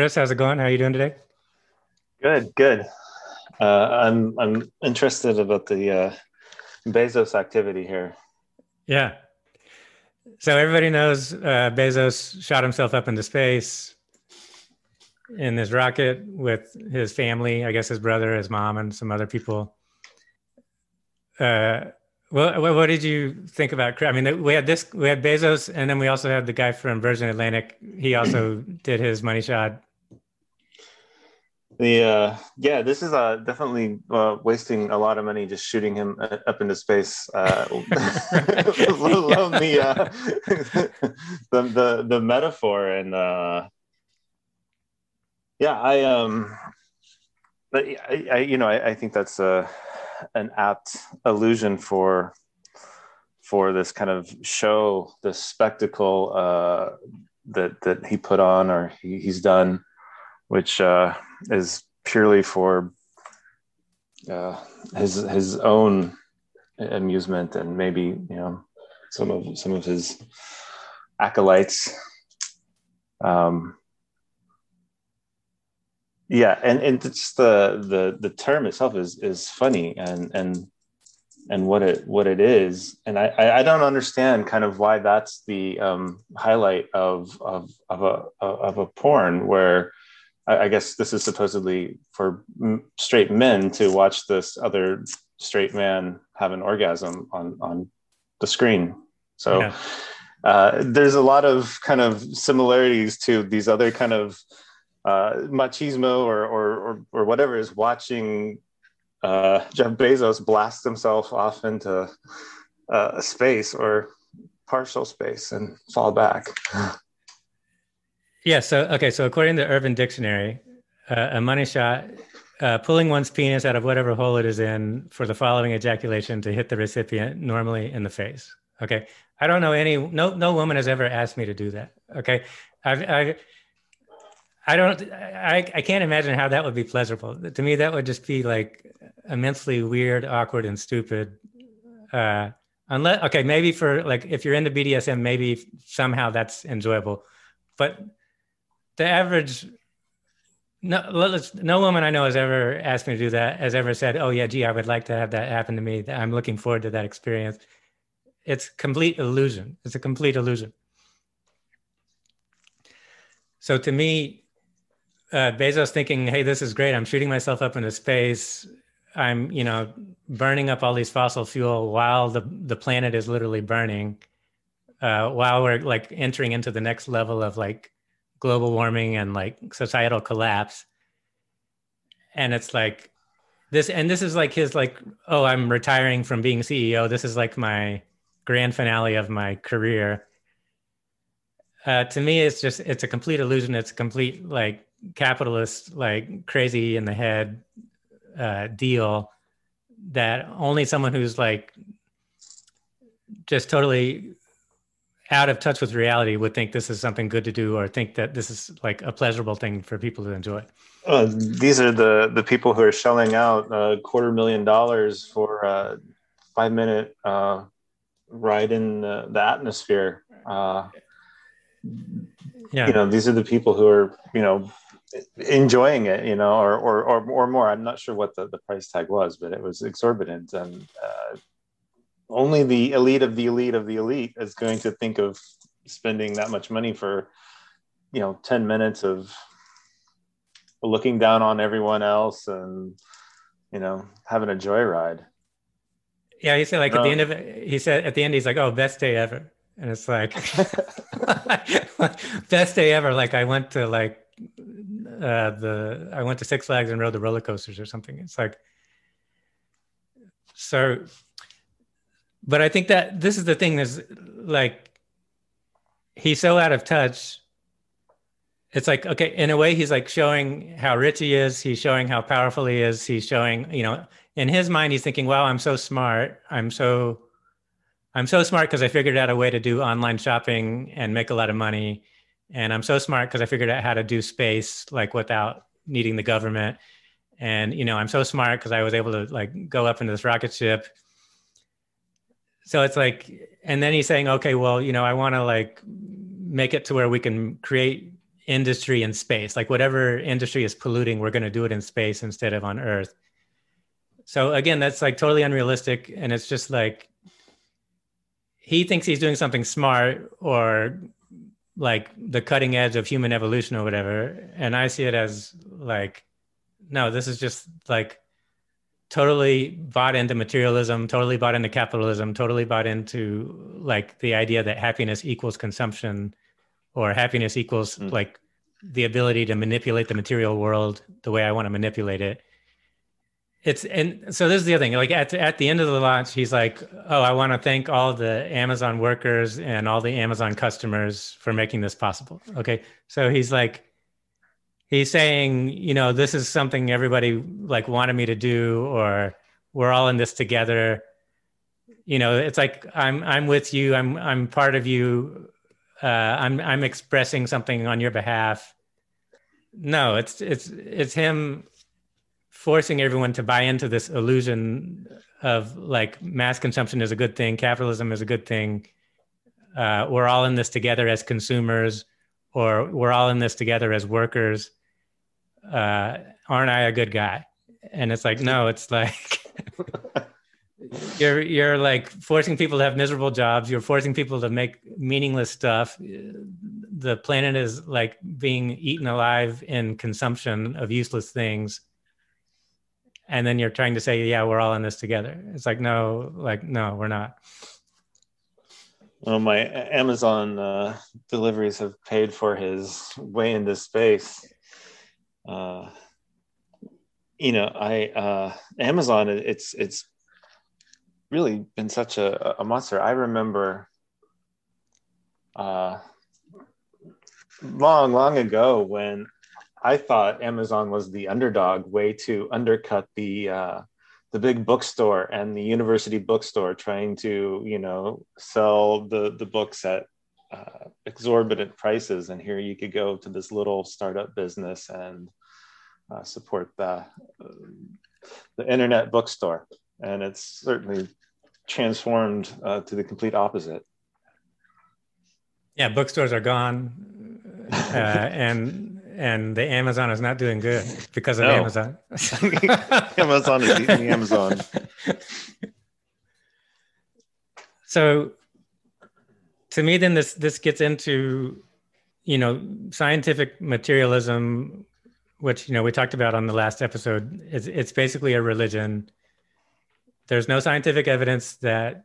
Chris, how's it going? How are you doing today? Good, good. Uh, I'm I'm interested about the uh, Bezos activity here. Yeah. So everybody knows uh, Bezos shot himself up into space in this rocket with his family. I guess his brother, his mom, and some other people. Uh, well, what did you think about? I mean, we had this, we had Bezos, and then we also had the guy from Virgin Atlantic. He also did his money shot. The uh, yeah, this is uh, definitely uh, wasting a lot of money just shooting him uh, up into space. Uh, love the, uh, the the the metaphor and uh, yeah, I um, but I, I you know I, I think that's uh an apt illusion for for this kind of show, this spectacle uh, that that he put on or he, he's done, which uh, is purely for uh, his his own amusement and maybe you know some of some of his acolytes. Um, yeah and and it's the the the term itself is is funny and and and what it what it is and i i don't understand kind of why that's the um highlight of of of a of a porn where I, guess this is supposedly for straight men to watch this other straight man have an orgasm on on the screen so yeah. uh, there's a lot of kind of similarities to these other kind of uh, machismo or, or, or, or whatever is watching uh, Jeff Bezos blast himself off into uh, space or partial space and fall back. Yeah. So, okay. So, according to Urban Dictionary, uh, a money shot, uh, pulling one's penis out of whatever hole it is in for the following ejaculation to hit the recipient, normally in the face. Okay. I don't know any, no, no woman has ever asked me to do that. Okay. I've, I've, I don't. I, I can't imagine how that would be pleasurable. To me, that would just be like immensely weird, awkward, and stupid. Uh, unless, okay, maybe for like if you're into BDSM, maybe somehow that's enjoyable. But the average, no, no woman I know has ever asked me to do that. Has ever said, "Oh yeah, gee, I would like to have that happen to me. I'm looking forward to that experience." It's complete illusion. It's a complete illusion. So to me, uh, Bezos thinking, "Hey, this is great. I'm shooting myself up into space. I'm, you know, burning up all these fossil fuel while the the planet is literally burning, uh, while we're like entering into the next level of like global warming and like societal collapse. And it's like this, and this is like his like, oh, I'm retiring from being CEO. This is like my grand finale of my career. Uh, to me, it's just it's a complete illusion. It's a complete like capitalist, like crazy in the head uh, deal that only someone who's like just totally out of touch with reality would think this is something good to do or think that this is like a pleasurable thing for people to enjoy. Uh, these are the the people who are shelling out a quarter million dollars for a five minute uh, ride in the, the atmosphere. Uh, yeah. You know, these are the people who are, you know, enjoying it, you know, or, or, or, or more. I'm not sure what the, the price tag was, but it was exorbitant. And uh, only the elite of the elite of the elite is going to think of spending that much money for, you know, 10 minutes of looking down on everyone else and, you know, having a joyride. Yeah, he said like at the end of it, he said at the end, he's like, oh, best day ever. And it's like, best day ever. Like I went to like uh, the I went to Six Flags and rode the roller coasters or something. It's like so, but I think that this is the thing is like he's so out of touch. It's like okay, in a way, he's like showing how rich he is. He's showing how powerful he is. He's showing, you know, in his mind, he's thinking, "Wow, I'm so smart. I'm so." I'm so smart because I figured out a way to do online shopping and make a lot of money and i'm so smart because i figured out how to do space like without needing the government and you know i'm so smart because i was able to like go up into this rocket ship so it's like and then he's saying okay well you know i want to like make it to where we can create industry in space. Like whatever industry is polluting, we're going to do it in space instead of on Earth. So again, that's like totally unrealistic. And it's just like he thinks he's doing something smart or like the cutting edge of human evolution or whatever. And I see it as like, no, this is just like totally bought into materialism, totally bought into capitalism, totally bought into like the idea that happiness equals consumption or happiness equals mm. like the ability to manipulate the material world the way I want to manipulate it. It's and so this is the other thing. Like at at the end of the launch, he's like, "Oh, I want to thank all the Amazon workers and all the Amazon customers for making this possible." Okay, so he's like, he's saying, you know, this is something everybody like wanted me to do, or we're all in this together. You know, it's like I'm I'm with you. I'm I'm part of you. Uh, I'm I'm expressing something on your behalf. No, it's it's it's him forcing everyone to buy into this illusion of like mass consumption is a good thing, capitalism is a good thing. Uh, we're all in this together as consumers, or we're all in this together as workers. Uh, aren't I a good guy? And it's like, no, it's like you're you're like forcing people to have miserable jobs. You're forcing people to make meaningless stuff. The planet is like being eaten alive in consumption of useless things. And then you're trying to say yeah we're all in this together. It's like no like no we're not. Well my amazon uh, deliveries have paid for his way into space uh, you know i uh, amazon it's it's really been such a, a monster. I remember uh, long, long ago when I thought Amazon was the underdog way to undercut the uh, the big bookstore and the university bookstore, trying to you know sell the the books at uh, exorbitant prices. And here you could go to this little startup business and uh, support the the internet bookstore. And it's certainly transformed uh, to the complete opposite. Yeah, bookstores are gone, uh, and and the Amazon is not doing good because of no. Amazon. Amazon is eating Amazon. So, to me, then this this gets into, you know, scientific materialism, which you know we talked about on the last episode. It's it's basically a religion there's no scientific evidence that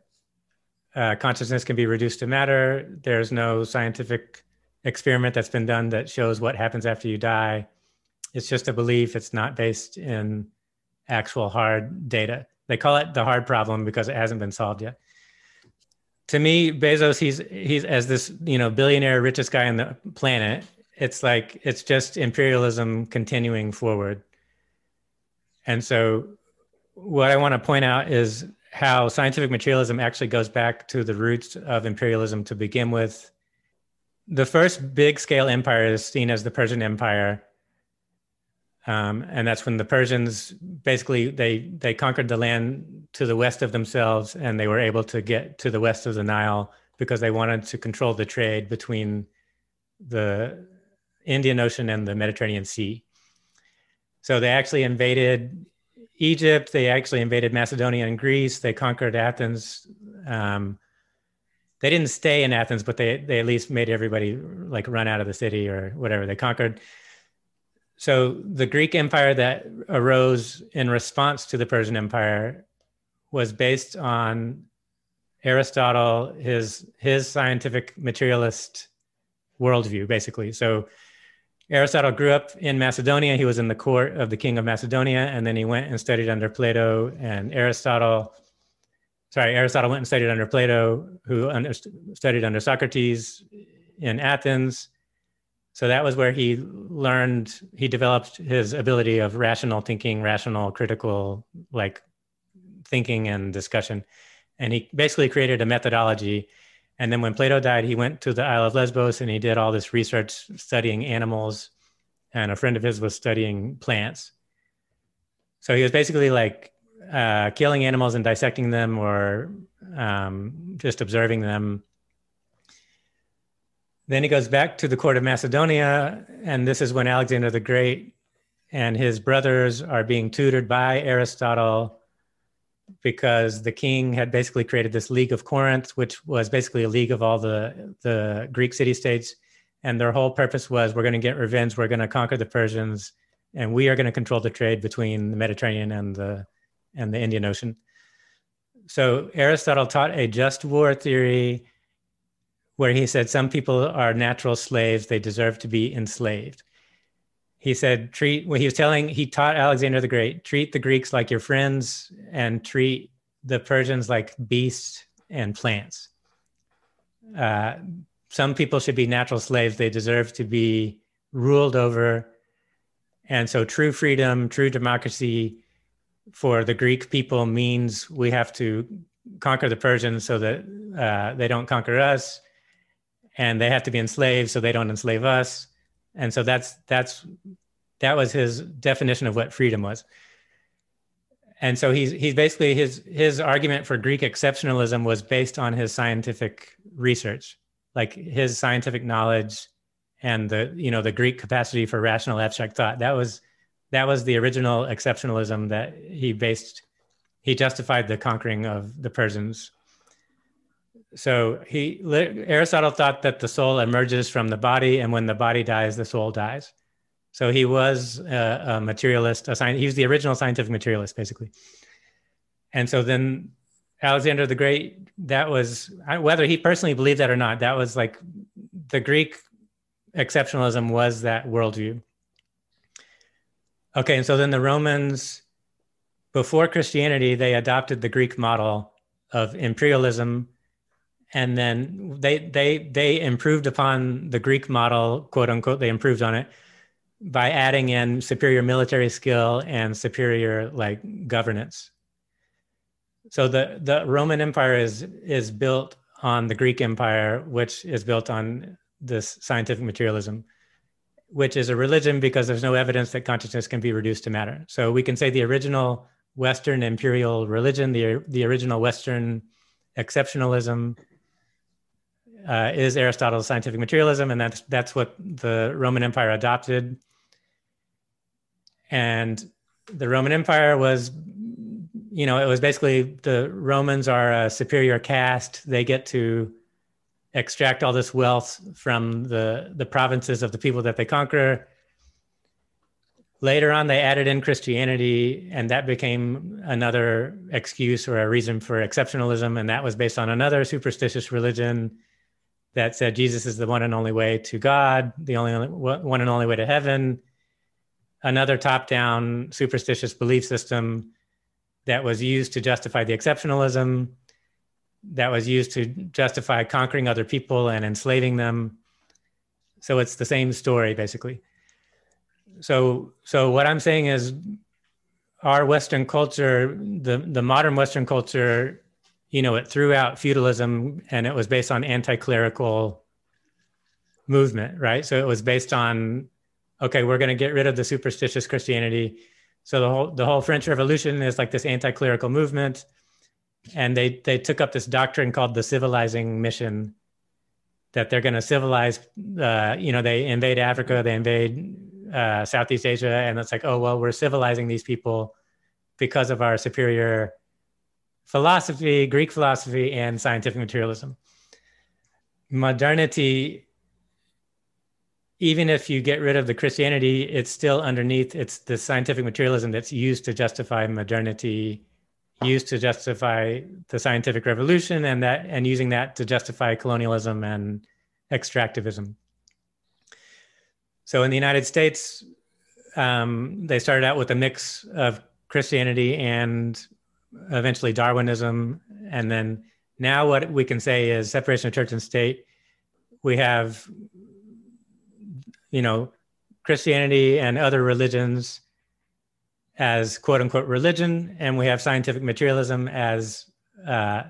uh, consciousness can be reduced to matter. There's no scientific experiment that's been done that shows what happens after you die. It's just a belief. It's not based in actual hard data. They call it the hard problem because it hasn't been solved yet. To me, Bezos, he's he's as this you know billionaire richest guy on the planet. It's like it's just imperialism continuing forward. And so what I want to point out is how scientific materialism actually goes back to the roots of imperialism to begin with. The first big scale empire is seen as the Persian Empire. Um, and that's when the Persians basically they they conquered the land to the west of themselves, and they were able to get to the west of the Nile because they wanted to control the trade between the Indian Ocean and the Mediterranean Sea. So they actually invaded Egypt. They actually invaded Macedonia and Greece. They conquered Athens. Um, they didn't stay in Athens, but they they at least made everybody like run out of the city or whatever. They conquered. So the Greek Empire that arose in response to the Persian Empire was based on Aristotle, his his scientific materialist worldview, basically. So Aristotle grew up in Macedonia. He was in the court of the king of Macedonia, and then he went and studied under Plato and Aristotle. Sorry, Aristotle went and studied under Plato, who under, studied under Socrates in Athens. So that was where he learned, he developed his ability of rational thinking, rational, critical, like thinking and discussion. And he basically created a methodology and then when Plato died, he went to the Isle of Lesbos and he did all this research studying animals. And a friend of his was studying plants. So he was basically like uh, killing animals and dissecting them or um, just observing them. Then he goes back to the court of Macedonia, and this is when Alexander the Great and his brothers are being tutored by Aristotle because the king had basically created this League of Corinth, which was basically a league of all the, the Greek city states. And their whole purpose was we're going to get revenge, we're going to conquer the Persians, and we are going to control the trade between the Mediterranean and the, and the Indian Ocean. So Aristotle taught a just war theory where he said some people are natural slaves, they deserve to be enslaved. He said treat when he was telling he taught alexander the great treat the greeks like your friends and treat the persians like beasts and plants. Uh, some people should be natural slaves. They deserve to be ruled over. And so true freedom true democracy for the greek people means we have to conquer the persians so that uh, they don't conquer us and they have to be enslaved so they don't enslave us. And so that's that's that was his definition of what freedom was. And so he's he's basically his his argument for greek exceptionalism was based on his scientific research like his scientific knowledge and the you know the greek capacity for rational abstract thought. That was that was the original exceptionalism that he based he justified the conquering of the persians so he aristotle thought that the soul emerges from the body and when the body dies the soul dies. So he was a, a materialist a he was the original scientific materialist basically. And so then alexander the great that was whether he personally believed that or not that was like the greek exceptionalism was that worldview. Okay and so then the romans before christianity they adopted the greek model of imperialism and then they they they improved upon the Greek model, quote unquote. They improved on it by adding in superior military skill and superior like governance. So the the Roman Empire is is built on the Greek Empire, which is built on this scientific materialism, which is a religion because there's no evidence that consciousness can be reduced to matter. So we can say the original Western imperial religion, the the original Western exceptionalism uh, is Aristotle's scientific materialism, and that's that's what the Roman Empire adopted. And the Roman Empire was, you know, it was basically the Romans are a superior caste. They get to extract all this wealth from the the provinces of the people that they conquer. Later on, they added in Christianity, and that became another excuse or a reason for exceptionalism. And that was based on another superstitious religion that said Jesus is the one and only way to God, the only one and only way to heaven. Another top-down superstitious belief system that was used to justify the exceptionalism, that was used to justify conquering other people and enslaving them. So it's the same story basically. So so what I'm saying is our Western culture, the the modern Western culture you know, it threw out feudalism and it was based on anti-clerical movement, right? So it was based on, okay, we're going to get rid of the superstitious Christianity. So the whole the whole French Revolution is like this anti-clerical movement, and they they took up this doctrine called the civilizing mission, that they're going to civilize. Uh, you know, they invade Africa, they invade uh, Southeast Asia, and it's like, oh well, we're civilizing these people because of our superior philosophy, Greek philosophy, and scientific materialism. Modernity, even if you get rid of the Christianity, it's still underneath, it's the scientific materialism that's used to justify modernity, used to justify the scientific revolution, and that and using that to justify colonialism and extractivism. So in the United States, um, they started out with a mix of Christianity and eventually Darwinism, and then now what we can say is separation of church and state. We have, you know, Christianity and other religions as quote unquote religion, and we have scientific materialism as uh,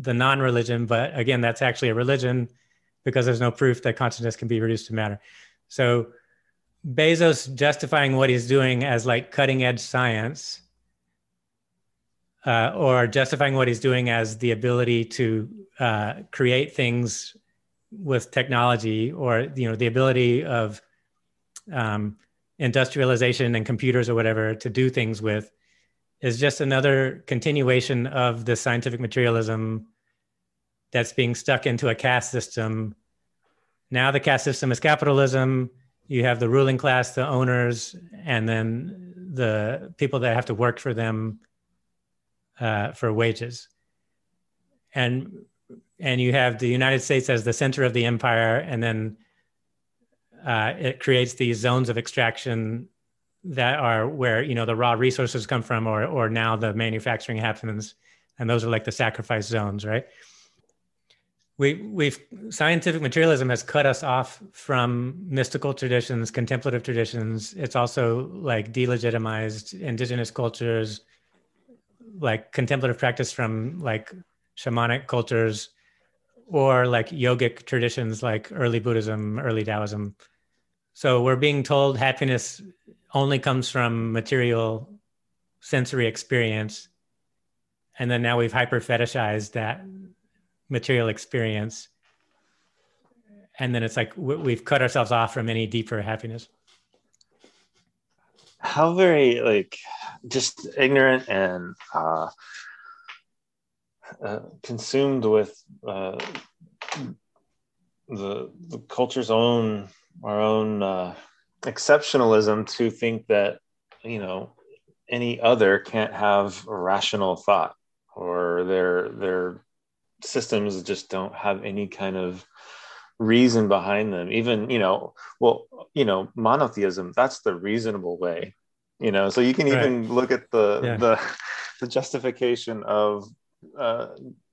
the non religion. But again, that's actually a religion because there's no proof that consciousness can be reduced to matter. So Bezos justifying what he's doing as like cutting edge science uh, or justifying what he's doing as the ability to uh, create things with technology or you know the ability of um, industrialization and computers or whatever to do things with is just another continuation of the scientific materialism that's being stuck into a caste system. Now the caste system is capitalism. You have the ruling class, the owners, and then the people that have to work for them uh, for wages. And and you have the United States as the center of the empire, and then uh, it creates these zones of extraction that are where you know the raw resources come from, or or now the manufacturing happens, and those are like the sacrifice zones, right? We we've scientific materialism has cut us off from mystical traditions, contemplative traditions. It's also like delegitimized indigenous cultures, like contemplative practice from like shamanic cultures or like yogic traditions like early Buddhism, early Taoism. So we're being told happiness only comes from material sensory experience. And then now we've hyper fetishized that material experience. And then it's like we've cut ourselves off from any deeper happiness. How very like just ignorant and uh, uh, consumed with uh, the the culture's own our own uh, exceptionalism to think that you know any other can't have rational thought or their their systems just don't have any kind of reason behind them even you know well you know monotheism that's the reasonable way you know so you can even right. look at the yeah. the the justification of uh,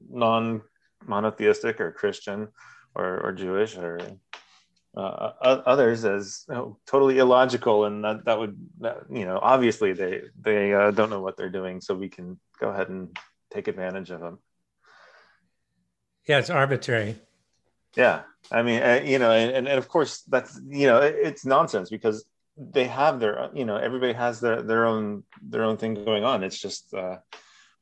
non monotheistic or Christian or, or Jewish or uh, others as totally illogical, and that that would that, you know obviously they they uh, don't know what they're doing, so we can go ahead and take advantage of them. Yeah, it's arbitrary. Yeah, I mean, uh, you know, and, and of course that's you know it's nonsense because they have their you know everybody has their their own their own thing going on. It's just uh,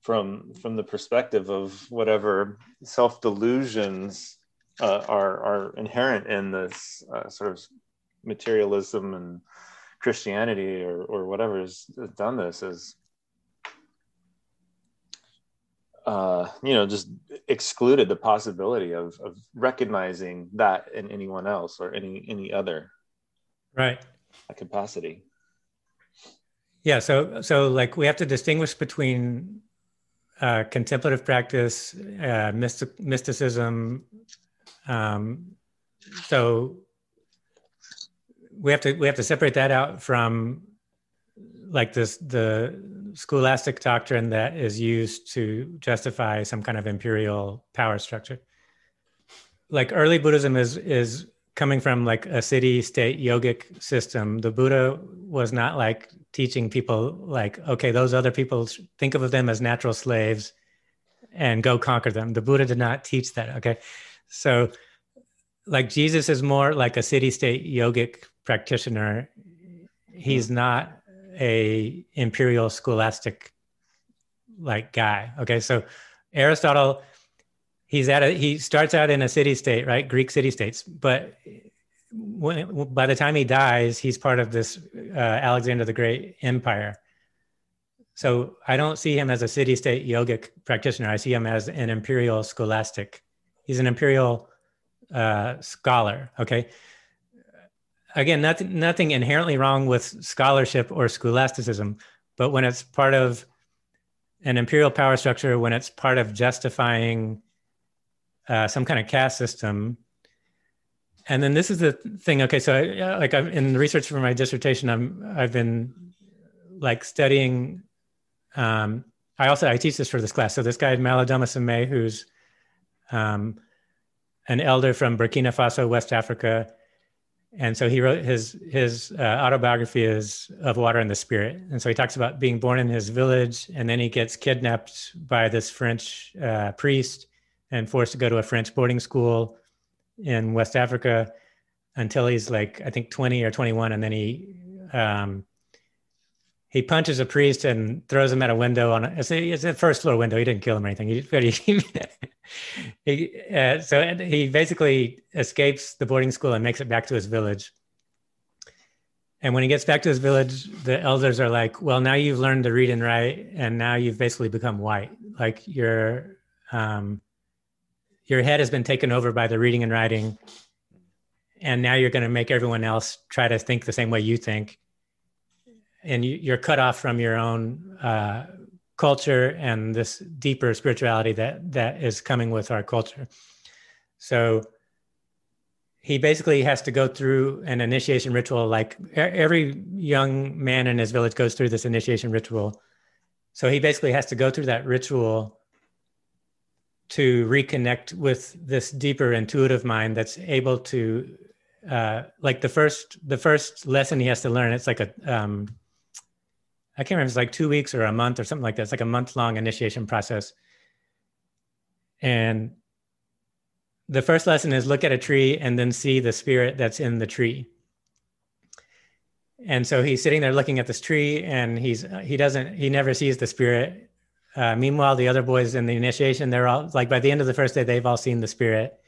from from the perspective of whatever self delusions uh, are are inherent in this uh, sort of materialism and Christianity or or whatever has, has done this is uh, you know just excluded the possibility of of recognizing that in anyone else or any any other right capacity yeah so so like we have to distinguish between uh, contemplative practice, uh, mystic, mysticism. Um, so we have to we have to separate that out from like this the scholastic doctrine that is used to justify some kind of imperial power structure. Like early Buddhism is is coming from like a city state yogic system. The Buddha was not like teaching people like okay those other people think of them as natural slaves and go conquer them the buddha did not teach that okay so like jesus is more like a city state yogic practitioner he's mm-hmm. not a imperial scholastic like guy okay so aristotle he's at a he starts out in a city state right greek city states but when, by the time he dies, he's part of this uh, Alexander the Great empire. So I don't see him as a city state yogic practitioner. I see him as an imperial scholastic. He's an imperial uh, scholar. Okay. Again, nothing, nothing inherently wrong with scholarship or scholasticism, but when it's part of an imperial power structure, when it's part of justifying uh, some kind of caste system, and then this is the thing okay so I, like i'm in research for my dissertation i'm i've been like studying um i also i teach this for this class. So this guy malidoma Somé, who's um an elder from burkina faso west africa and so he wrote his his uh, autobiography is of water and the spirit. And so he talks about being born in his village and then he gets kidnapped by this french uh, priest and forced to go to a french boarding school in West Africa until he's like I think 20 or 21, and then he um, he punches a priest and throws him out a window on a, it's a, it's a first floor window. He didn't kill him or anything. He, he, he uh, so he basically escapes the boarding school and makes it back to his village. And when he gets back to his village, the elders are like, "Well, now you've learned to read and write, and now you've basically become white. Like your um, your head has been taken over by the reading and writing, and now you're going to make everyone else try to think the same way you think." And you, are cut off from your own uh, culture and this deeper spirituality that that is coming with our culture. So he basically has to go through an initiation ritual like every young man in his village goes through this initiation ritual so he basically has to go through that ritual to reconnect with this deeper intuitive mind that's able to uh, like the first the first lesson he has to learn it's like a um, I can't remember, it's like two weeks or a month or something like that. It's like a month long initiation process. And the first lesson is look at a tree and then see the spirit that's in the tree. And so he's sitting there looking at this tree and he's, he doesn't, he never sees the spirit. Uh, meanwhile, the other boys in the initiation, they're all like by the end of the first day, they've all seen the spirit.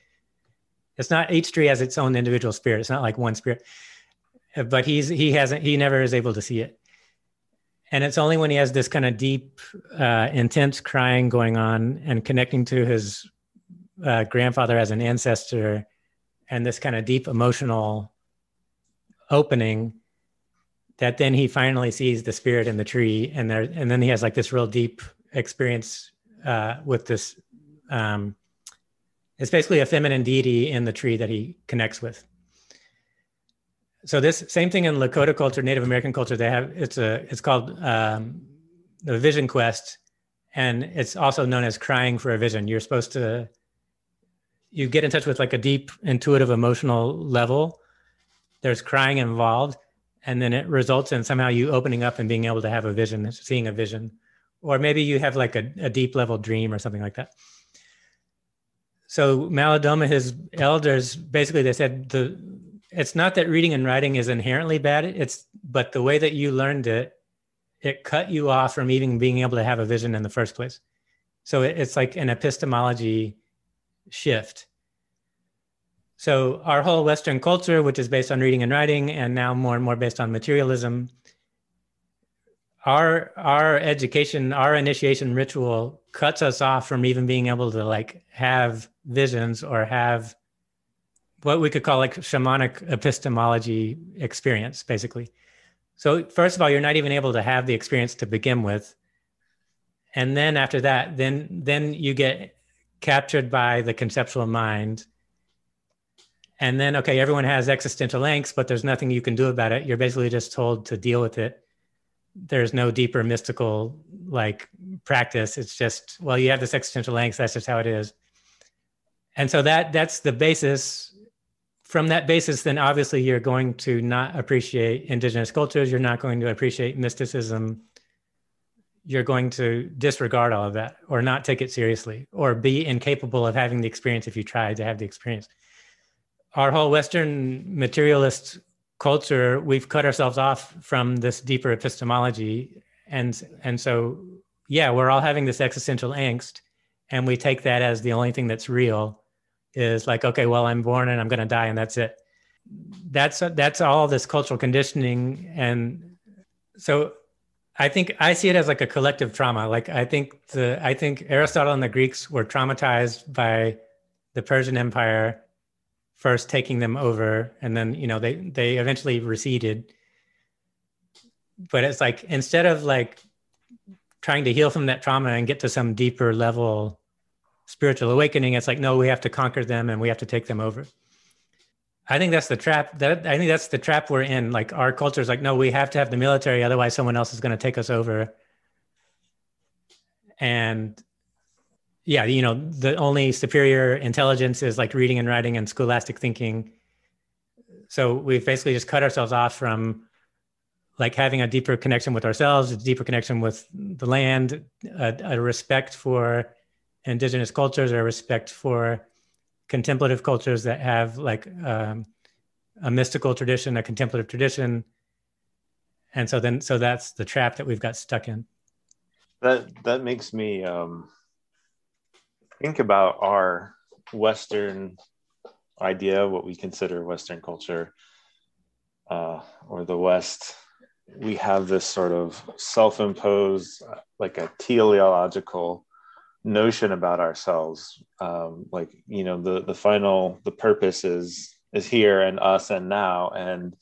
It's not each tree has its own individual spirit. It's not like one spirit, but he's, he hasn't, he never is able to see it and it's only when he has this kind of deep uh, intense crying going on and connecting to his uh, grandfather as an ancestor and this kind of deep emotional opening that then he finally sees the spirit in the tree and there and then he has like this real deep experience uh, with this um, it's basically a feminine deity in the tree that he connects with so this same thing in Lakota culture, Native American culture, they have it's a it's called um, the Vision Quest, and it's also known as crying for a vision. You're supposed to you get in touch with like a deep intuitive emotional level. There's crying involved, and then it results in somehow you opening up and being able to have a vision, seeing a vision, or maybe you have like a, a deep level dream or something like that. So Malidoma, his elders, basically they said the it's not that reading and writing is inherently bad. It's but the way that you learned it it cut you off from even being able to have a vision in the first place. So it, it's like an epistemology shift. So our whole western culture which is based on reading and writing and now more and more based on materialism our our education our initiation ritual cuts us off from even being able to like have visions or have what we could call like shamanic epistemology experience, basically. So, first of all, you're not even able to have the experience to begin with. And then after that, then then you get captured by the conceptual mind. And then, okay, everyone has existential angst, but there's nothing you can do about it. You're basically just told to deal with it. There's no deeper mystical like practice. It's just, well, you have this existential angst. That's just how it is. And so that that's the basis from that basis, then obviously you're going to not appreciate indigenous cultures. You're not going to appreciate mysticism. You're going to disregard all of that or not take it seriously or be incapable of having the experience if you try to have the experience. Our whole Western materialist culture, we've cut ourselves off from this deeper epistemology. And, and so, yeah, we're all having this existential angst and we take that as the only thing that's real is like, okay, well, I'm born and I'm going to die, and that's it. That's that's all this cultural conditioning, and so I think I see it as like a collective trauma. Like I think the I think Aristotle and the Greeks were traumatized by the Persian Empire first taking them over, and then you know they they eventually receded. But it's like instead of like trying to heal from that trauma and get to some deeper level spiritual awakening it's like no we have to conquer them and we have to take them over. I think that's the trap that i think that's the trap we're in. Like our culture is like no we have to have the military otherwise someone else is going to take us over. And yeah you know the only superior intelligence is like reading and writing and scholastic thinking. So we've basically just cut ourselves off from like having a deeper connection with ourselves a deeper connection with the land a, a respect for indigenous cultures or respect for contemplative cultures that have like um, a mystical tradition, a contemplative tradition. and so then so that's the trap that we've got stuck in that that makes me um, think about our western idea what we consider western culture uh, or the west we have this sort of self-imposed like a teleological notion about ourselves um, like you know the the final the purpose is is here and us and now and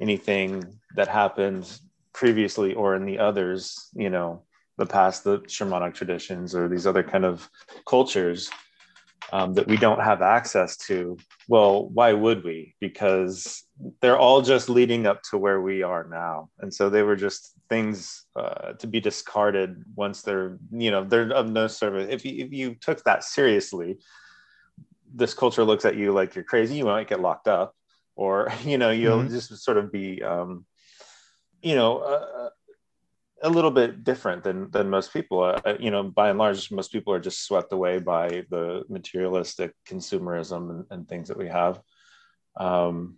anything that happened previously or in the others you know the past the shamanic traditions or these other kind of cultures um, that we don't have access to well why would we? Because they're all just leading up to where we are now. And so they were just things uh, to be discarded once they're you know they're of no service. If you, if you took that seriously this culture looks at you like you're crazy you might get locked up. Or you know you'll mm-hmm. just sort of be um, you know uh, a little bit different than than most people. Uh, you know, by and large, most people are just swept away by the materialistic consumerism and, and things that we have. Um,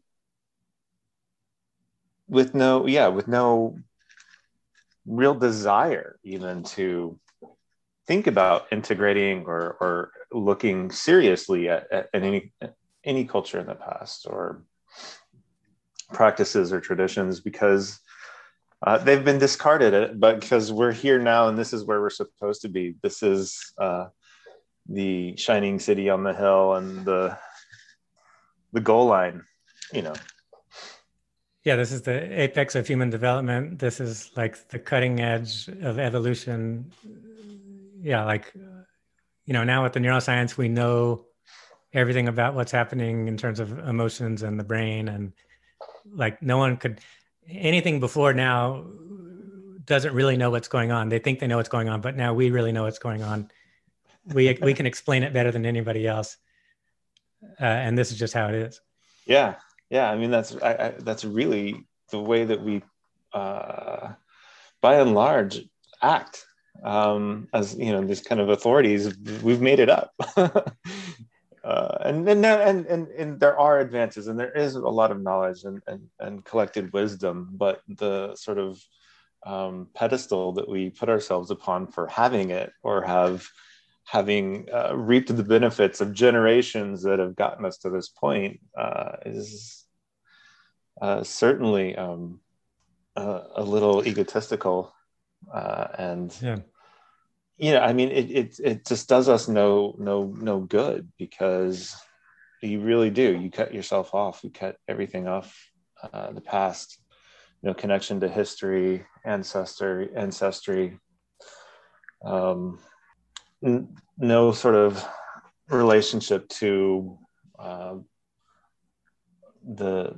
with no, yeah, with no real desire even to think about integrating or or looking seriously at, at, at any any culture in the past or practices or traditions because uh, they've been discarded, uh, but because we're here now and this is where we're supposed to be. This is uh, the shining city on the hill and the the goal line, you know. Yeah, this is the apex of human development. This is like the cutting edge of evolution. Yeah, like you know, now with the neuroscience, we know everything about what's happening in terms of emotions and the brain and like no one could anything before now doesn't really know what's going on. They think they know what's going on, but now we really know what's going on. We we can explain it better than anybody else, uh, and this is just how it is. Yeah, yeah. I mean, that's I, I, that's really the way that we, uh, by and large, act um, as you know these kind of authorities. We've made it up. uh, and, and and and and there are advances and there is a lot of knowledge and and, and collected wisdom but the sort of um, pedestal that we put ourselves upon for having it or have having uh, reaped the benefits of generations that have gotten us to this point uh, is uh, certainly um, a little egotistical uh, and yeah you know, I mean, it, it, it just does us no, no, no good because you really do. You cut yourself off. You cut everything off uh, the past, you know, connection to history, ancestry, ancestry, um, n- no sort of relationship to uh, the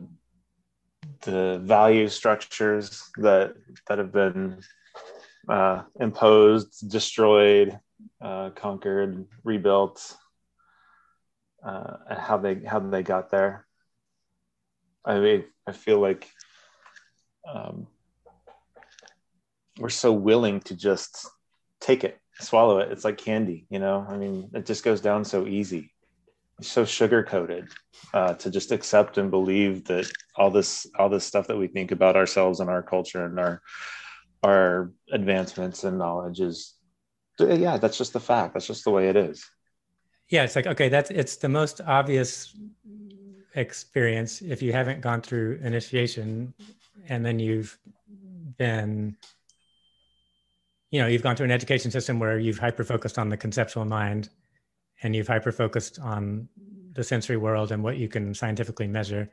the value structures that that have been uh, imposed, destroyed, uh, conquered, rebuilt, uh, and how they how they got there. I mean, I feel like um, we're so willing to just take it, swallow it. It's like candy, you know. I mean, it just goes down so easy. It's so sugar coated uh, to just accept and believe that all this all this stuff that we think about ourselves and our culture and our our advancements in knowledge is yeah that's just the fact. That's just the way it is. Yeah it's like okay that's it's the most obvious experience if you haven't gone through initiation and then you've been you know you've gone through an education system where you've hyper focused on the conceptual mind and you've hyper focused on the sensory world and what you can scientifically measure.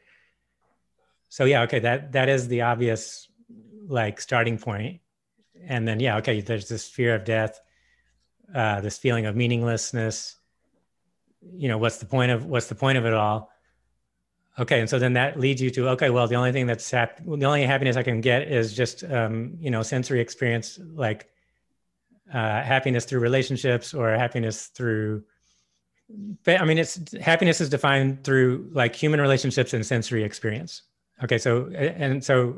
So yeah okay that that is the obvious like starting point and then yeah okay there's this fear of death uh, this feeling of meaninglessness. You know what's the point of what's the point of it all? Okay and so then that leads you to okay well the only thing that's hap- the only happiness i can get is just um, you know sensory experience like uh, happiness through relationships or happiness through i mean it's happiness is defined through like human relationships and sensory experience. Okay so and so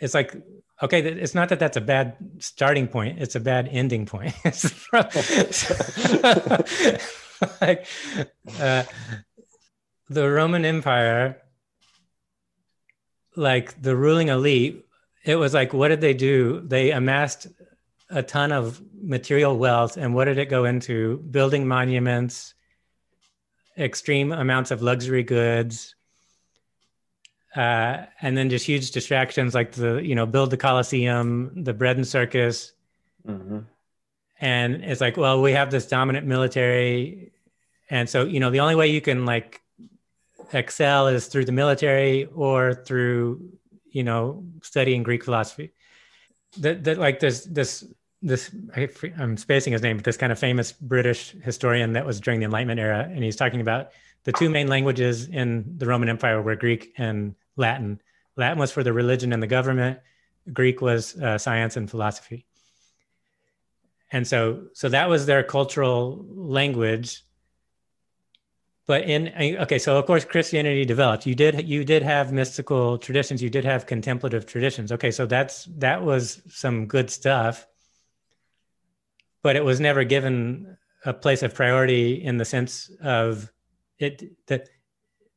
it's like okay it's not that that's a bad starting point it's a bad ending point like uh, the roman empire like the ruling elite it was like, what did they do? They amassed a ton of material wealth. And what did it go into? Building monuments, extreme amounts of luxury goods, uh, and then just huge distractions like the, you know, build the Coliseum, the bread and circus. Mm-hmm. And it's like, well, we have this dominant military. And so, you know, the only way you can like excel is through the military or through, you know, studying Greek philosophy. That, that like there's this this I'm spacing his name, but this kind of famous British historian that was during the Enlightenment era, and he's talking about the two main languages in the Roman Empire were Greek and Latin. Latin was for the religion and the government. Greek was uh, science and philosophy. And so, so that was their cultural language. But in okay, so of course Christianity developed. You did you did have mystical traditions. You did have contemplative traditions. Okay, so that's that was some good stuff but it was never given a place of priority in the sense of it that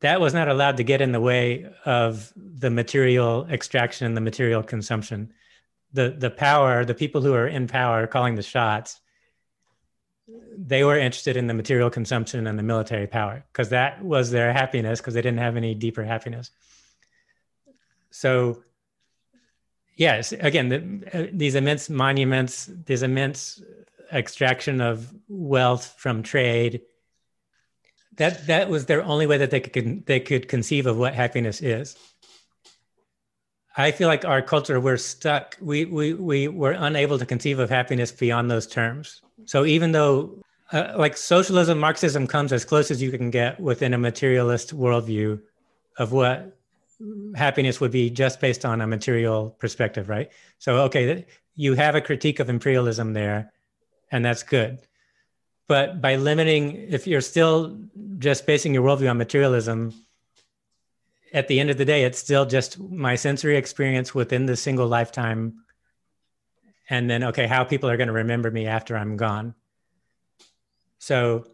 that was not allowed to get in the way of the material extraction and the material consumption. The the power the people who are in power calling the shots they were interested in the material consumption and the military power because that was their happiness because they didn't have any deeper happiness. So yes again the, uh, these immense monuments these immense extraction of wealth from trade that that was their only way that they could they could conceive of what happiness is. I feel like our culture we're stuck. We we we were unable to conceive of happiness beyond those terms. So even though uh, like socialism marxism comes as close as you can get within a materialist worldview of what happiness would be just based on a material perspective right? So okay you have a critique of imperialism there and that's good. But by limiting, if you're still just basing your worldview on materialism, at the end of the day, it's still just my sensory experience within the single lifetime. And then, okay, how people are going to remember me after I'm gone. So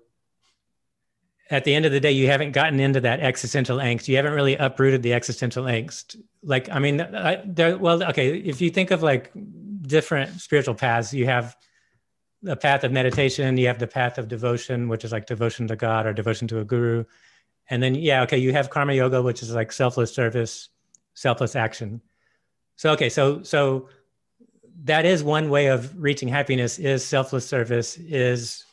at the end of the day, you haven't gotten into that existential angst. You haven't really uprooted the existential angst. Like, I mean, I, there, well, okay, if you think of like different spiritual paths, you have the path of meditation, you have the path of devotion, which is like devotion to God or devotion to a guru. And then, yeah, okay, you have karma yoga, which is like selfless service, selfless action. So, okay, so, so that is one way of reaching happiness is selfless service is,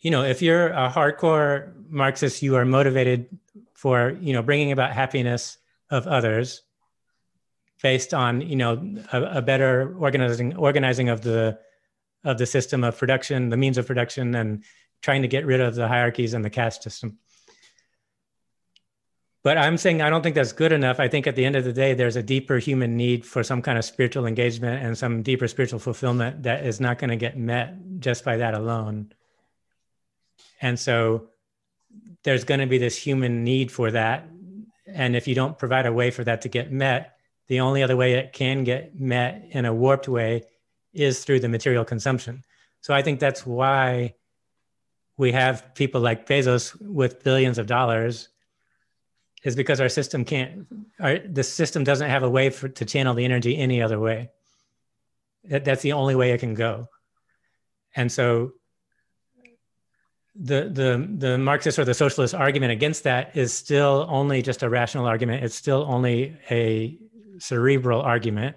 you know, if you're a hardcore Marxist, you are motivated for, you know, bringing about happiness of others based on, you know, a, a better organizing, organizing of the, of the system of production, the means of production, and trying to get rid of the hierarchies and the caste system. But I'm saying I don't think that's good enough. I think at the end of the day, there's a deeper human need for some kind of spiritual engagement and some deeper spiritual fulfillment that is not going to get met just by that alone. And so there's going to be this human need for that. And if you don't provide a way for that to get met, the only other way it can get met in a warped way is through the material consumption. So I think that's why we have people like Bezos with billions of dollars is because our system can't our the system doesn't have a way for to channel the energy any other way. That, that's the only way it can go. And so the the the Marxist or the socialist argument against that is still only just a rational argument. It's still only a cerebral argument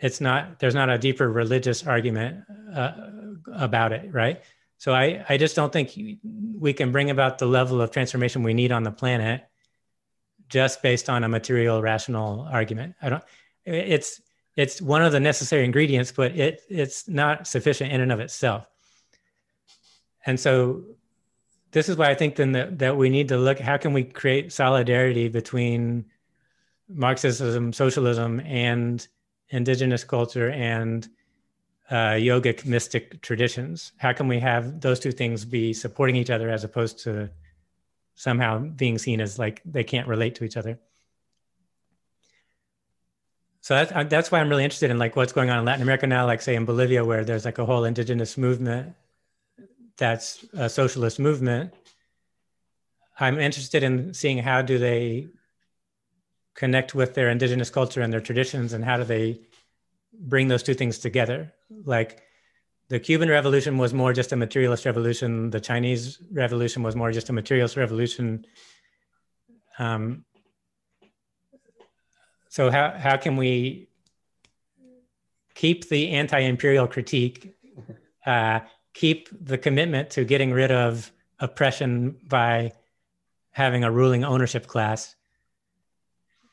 it's not there's not a deeper religious argument uh, about it right? So i i just don't think we can bring about the level of transformation we need on the planet just based on a material rational argument. I don't it's it's one of the necessary ingredients but it it's not sufficient in and of itself. And so this is why i think then that, that we need to look how can we create solidarity between marxism socialism and indigenous culture and uh, yogic mystic traditions? How can we have those two things be supporting each other as opposed to somehow being seen as like they can't relate to each other? So that's, uh, that's why I'm really interested in like what's going on in Latin America now, like say in Bolivia, where there's like a whole indigenous movement that's a socialist movement. I'm interested in seeing how do they connect with their indigenous culture and their traditions and how do they bring those two things together? Like the cuban revolution was more just a materialist revolution. The chinese revolution was more just a materialist revolution. Um, so how, how can we keep the anti-imperial critique uh, keep the commitment to getting rid of oppression by having a ruling ownership class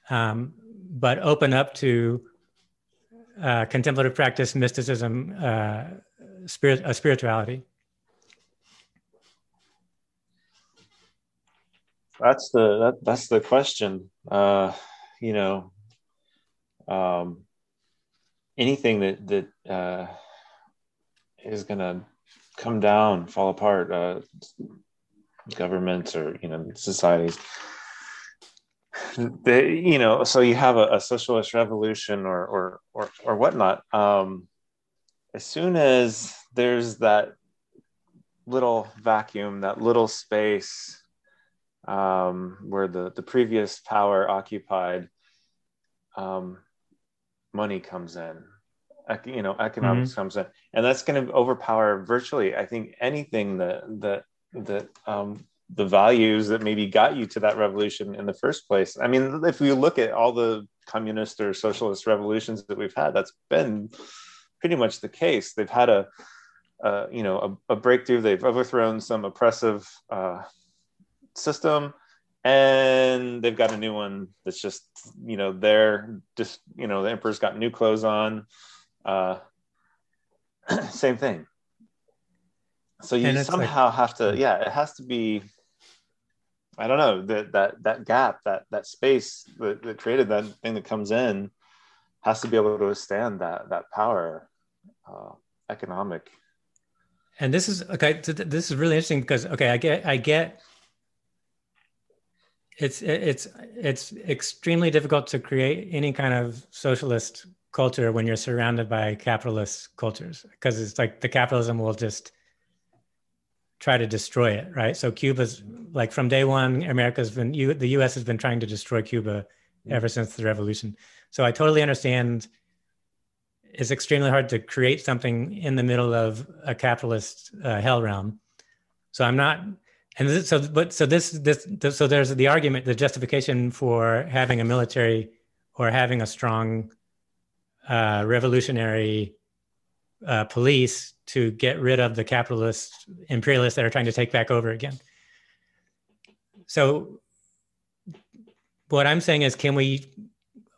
um, but open up to uh, contemplative practice, mysticism, uh, spirit, uh, spirituality. That's the that, that's the question. Uh, you know, um, anything that that uh, is going to come down, fall apart, uh, governments or you know societies the, you know, so you have a, a socialist revolution or or or, or whatnot. Um, as soon as there's that little vacuum, that little space um, where the the previous power occupied, um, money comes in. You know, economics mm-hmm. comes in, and that's going to overpower virtually. I think anything that that that um, the values that maybe got you to that revolution in the first place. I mean, if we look at all the communist or socialist revolutions that we've had, that's been pretty much the case. They've had a, you know, a, a, breakthrough. They've overthrown some oppressive uh, system, and they've got a new one that's just, you know, there. Just you know, the emperor's got new clothes on. Uh, same thing so you somehow like, have to yeah it has to be I don't know that that that gap, that that space that, that created that thing that comes in, has to be able to withstand that that power, uh, economic. And this is okay. This is really interesting because okay, I get I get. It's it's it's extremely difficult to create any kind of socialist culture when you're surrounded by capitalist cultures because it's like the capitalism will just try to destroy it, right? So Cuba's like from day one, America's been you, the U.S. has been trying to destroy Cuba ever since the revolution. So I totally understand. It's extremely hard to create something in the middle of a capitalist uh, hell realm. So I'm not, and this, so but so this, this this so there's the argument, the justification for having a military or having a strong uh, revolutionary uh, police to get rid of the capitalist imperialists that are trying to take back over again. So, what I'm saying is, can we,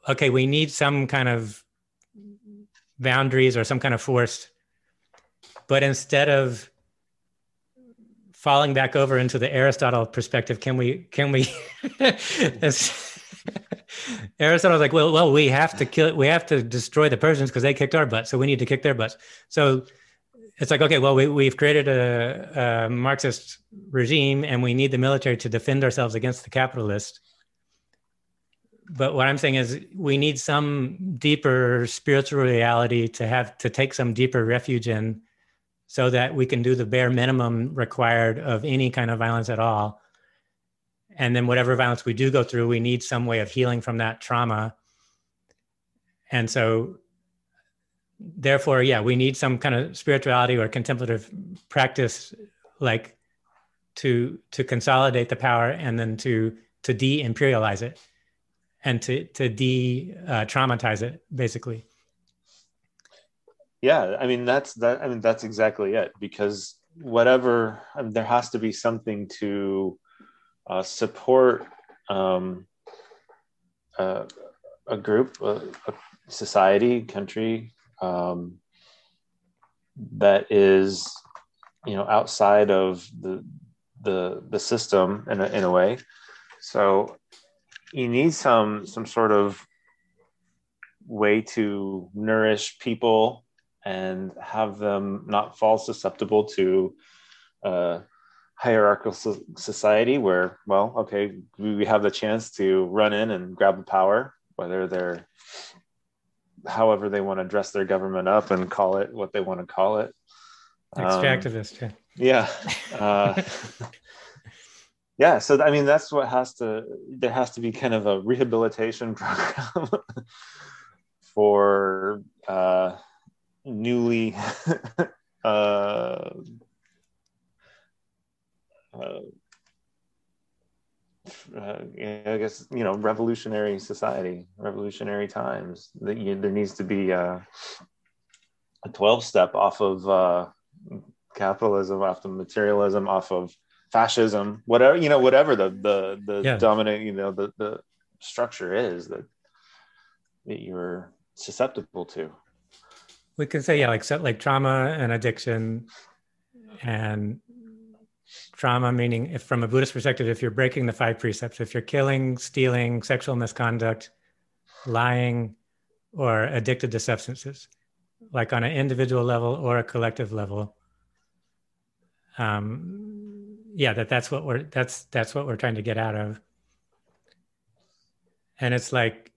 okay, we need some kind of boundaries or some kind of force, but instead of falling back over into the Aristotle perspective, can we, can we, Aristotle's like, well, well, we have to kill, we have to destroy the Persians because they kicked our butts, so we need to kick their butts. So it's like, okay, well, we, we've created a, a Marxist regime and we need the military to defend ourselves against the capitalists. But what I'm saying is we need some deeper spiritual reality to have to take some deeper refuge in so that we can do the bare minimum required of any kind of violence at all. And then whatever violence we do go through, we need some way of healing from that trauma. And so therefore, yeah, we need some kind of spirituality or contemplative practice, like to to consolidate the power and then to to de-imperialize it and to to de-traumatize it, basically. Yeah, I mean that's that. I mean that's exactly it. Because whatever, I mean, there has to be something to uh, support um, uh, a group, a, a society, country, um, that is you know outside of the the the system in a, in a way. So you need some some sort of way to nourish people and have them not fall susceptible to uh, hierarchical society where well okay we have the chance to run in and grab the power whether they're however they want to dress their government up and call it what they want to call it. Extractivist. Um, yeah. Uh, yeah so i mean that's what has to there has to be kind of a rehabilitation program for uh, newly uh, uh, uh, I guess you know revolutionary society, revolutionary times. That you, there needs to be a, a twelve step off of uh, capitalism, off of materialism, off of fascism, whatever you know, whatever the the the yeah. dominant you know the the structure is that that you're susceptible to. We can say yeah, like like trauma and addiction, and trauma meaning if from a buddhist perspective if you're breaking the five precepts if you're killing stealing sexual misconduct lying or addicted to substances like on an individual level or a collective level um yeah that that's what we're that's that's what we're trying to get out of. And it's like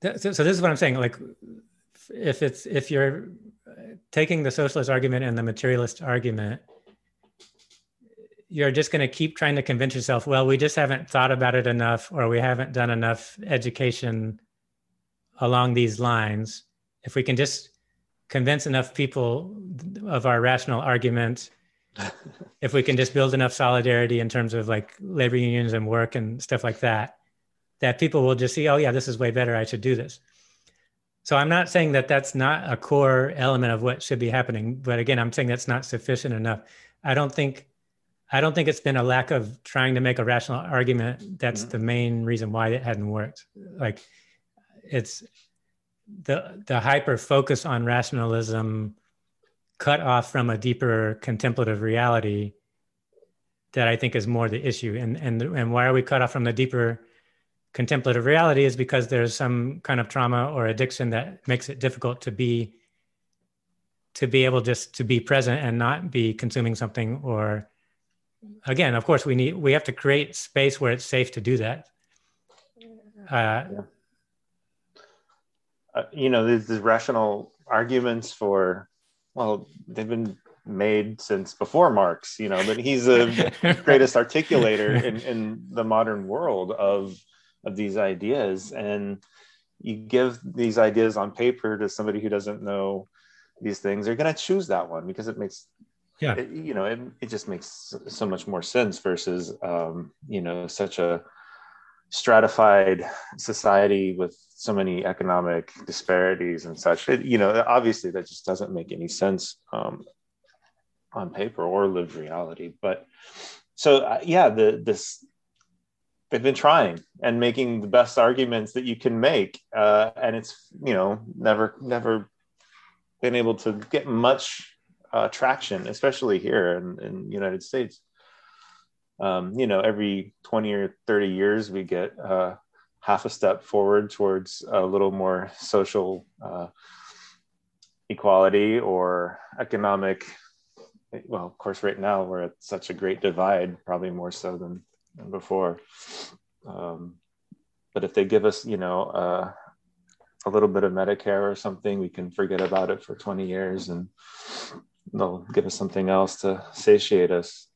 so, so this is what i'm saying like if it's if you're taking the socialist argument and the materialist argument, you're just going to keep trying to convince yourself, well, we just haven't thought about it enough, or we haven't done enough education along these lines. If we can just convince enough people of our rational argument, if we can just build enough solidarity in terms of like labor unions and work and stuff like that, that people will just see, oh, yeah, this is way better. I should do this. So I'm not saying that that's not a core element of what should be happening, but again, I'm saying that's not sufficient enough. I don't think I don't think it's been a lack of trying to make a rational argument that's mm-hmm. the main reason why it hadn't worked. Like it's the the hyper focus on rationalism cut off from a deeper contemplative reality that I think is more the issue. And and and why are we cut off from the deeper contemplative reality is because there's some kind of trauma or addiction that makes it difficult to be to be able just to be present and not be consuming something or again of course we need we have to create space where it's safe to do that uh, yeah. uh, you know there's, there's rational arguments for well they've been made since before marx you know but he's the greatest articulator in, in the modern world of of these ideas and you give these ideas on paper to somebody who doesn't know these things they're going to choose that one because it makes yeah. it, you know it, it just makes so much more sense versus um, you know such a stratified society with so many economic disparities and such. It, you know obviously that just doesn't make any sense um, on paper or lived reality but so uh, yeah the this they've been trying and making the best arguments that you can make uh, and it's you know never never been able to get much uh, traction especially here in, in the united states. Um, you know every 20 or 30 years we get uh, half a step forward towards a little more social uh, equality or economic well of course right now we're at such a great divide probably more so than before. Um, but if they give us, you know, uh, a little bit of Medicare or something, we can forget about it for 20 years and they'll give us something else to satiate us.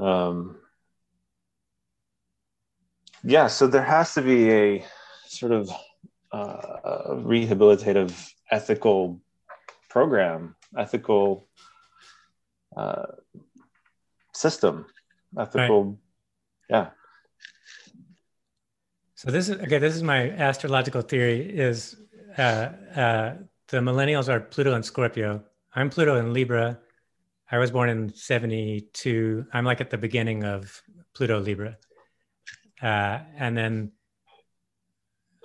Um, yeah, so there has to be a sort of uh, rehabilitative ethical program, ethical uh, system ethical right. yeah. So this is okay this is my astrological theory is uh, uh, the millennials are pluto and scorpio. I'm pluto and libra. I was born in 72 i'm like at the beginning of pluto libra. Uh, and then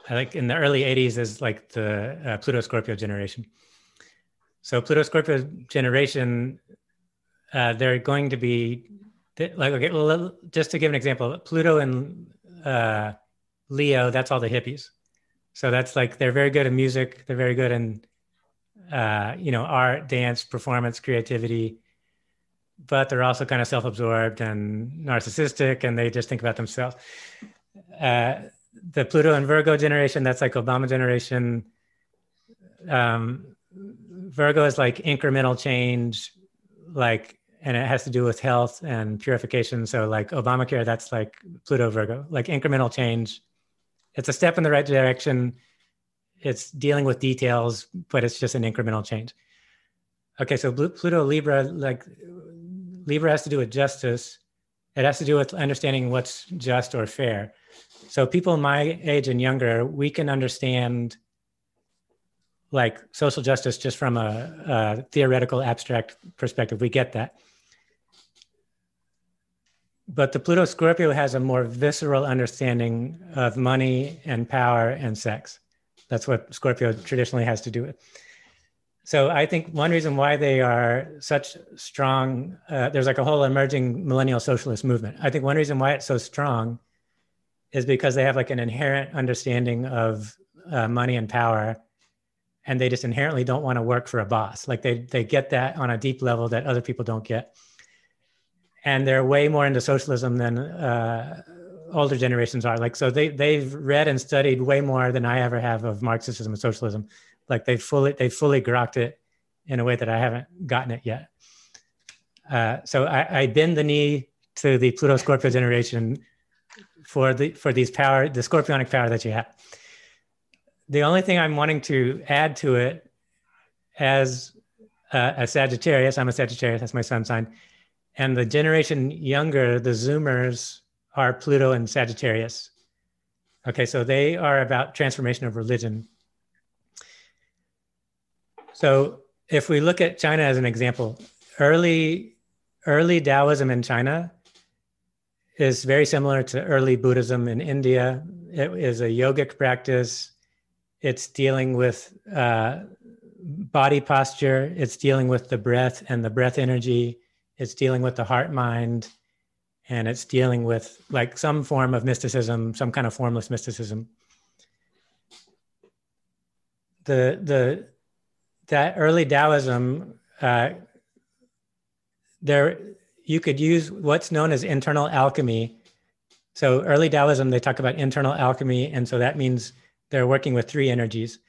I like in the early 80s is like the uh, pluto scorpio generation. So pluto scorpio generation uh, they're going to be like okay just to give an example pluto and uh, leo that's all the hippies. So that's like they're very good at music they're very good in uh, you know art dance performance creativity but they're also kind of self-absorbed and narcissistic and they just think about themselves. Uh, the pluto and virgo generation that's like obama generation. Um, virgo is like incremental change like and it has to do with health and purification. So, like Obamacare, that's like Pluto Virgo, like incremental change. It's a step in the right direction. It's dealing with details, but it's just an incremental change. Okay, so Pluto Libra, like Libra has to do with justice. It has to do with understanding what's just or fair. So, people my age and younger, we can understand like social justice just from a, a theoretical abstract perspective. We get that but the Pluto Scorpio has a more visceral understanding of money and power and sex. That's what Scorpio traditionally has to do with. So I think one reason why they are such strong, uh, there's like a whole emerging millennial socialist movement. I think one reason why it's so strong is because they have like an inherent understanding of uh, money and power, and they just inherently don't want to work for a boss. Like they they get that on a deep level that other people don't get and they're way more into socialism than uh, older generations are. Like, so they they've read and studied way more than I ever have of Marxism and socialism. Like they fully they fully grokked it in a way that I haven't gotten it yet. Uh, so I, I bend the knee to the Pluto Scorpio generation for the for these power, the scorpionic power that you have. The only thing I'm wanting to add to it as uh, a Sagittarius, I'm a Sagittarius, that's my sun sign, and the generation younger, the Zoomers, are Pluto and Sagittarius. Okay, so they are about transformation of religion. So if we look at China as an example, early early Taoism in China is very similar to early Buddhism in India. It is a yogic practice. It's dealing with uh, body posture. It's dealing with the breath and the breath energy it's dealing with the heart mind and it's dealing with like some form of mysticism some kind of formless mysticism. The the that early taoism uh, there you could use what's known as internal alchemy. So early taoism they talk about internal alchemy and so that means they're working with three energies.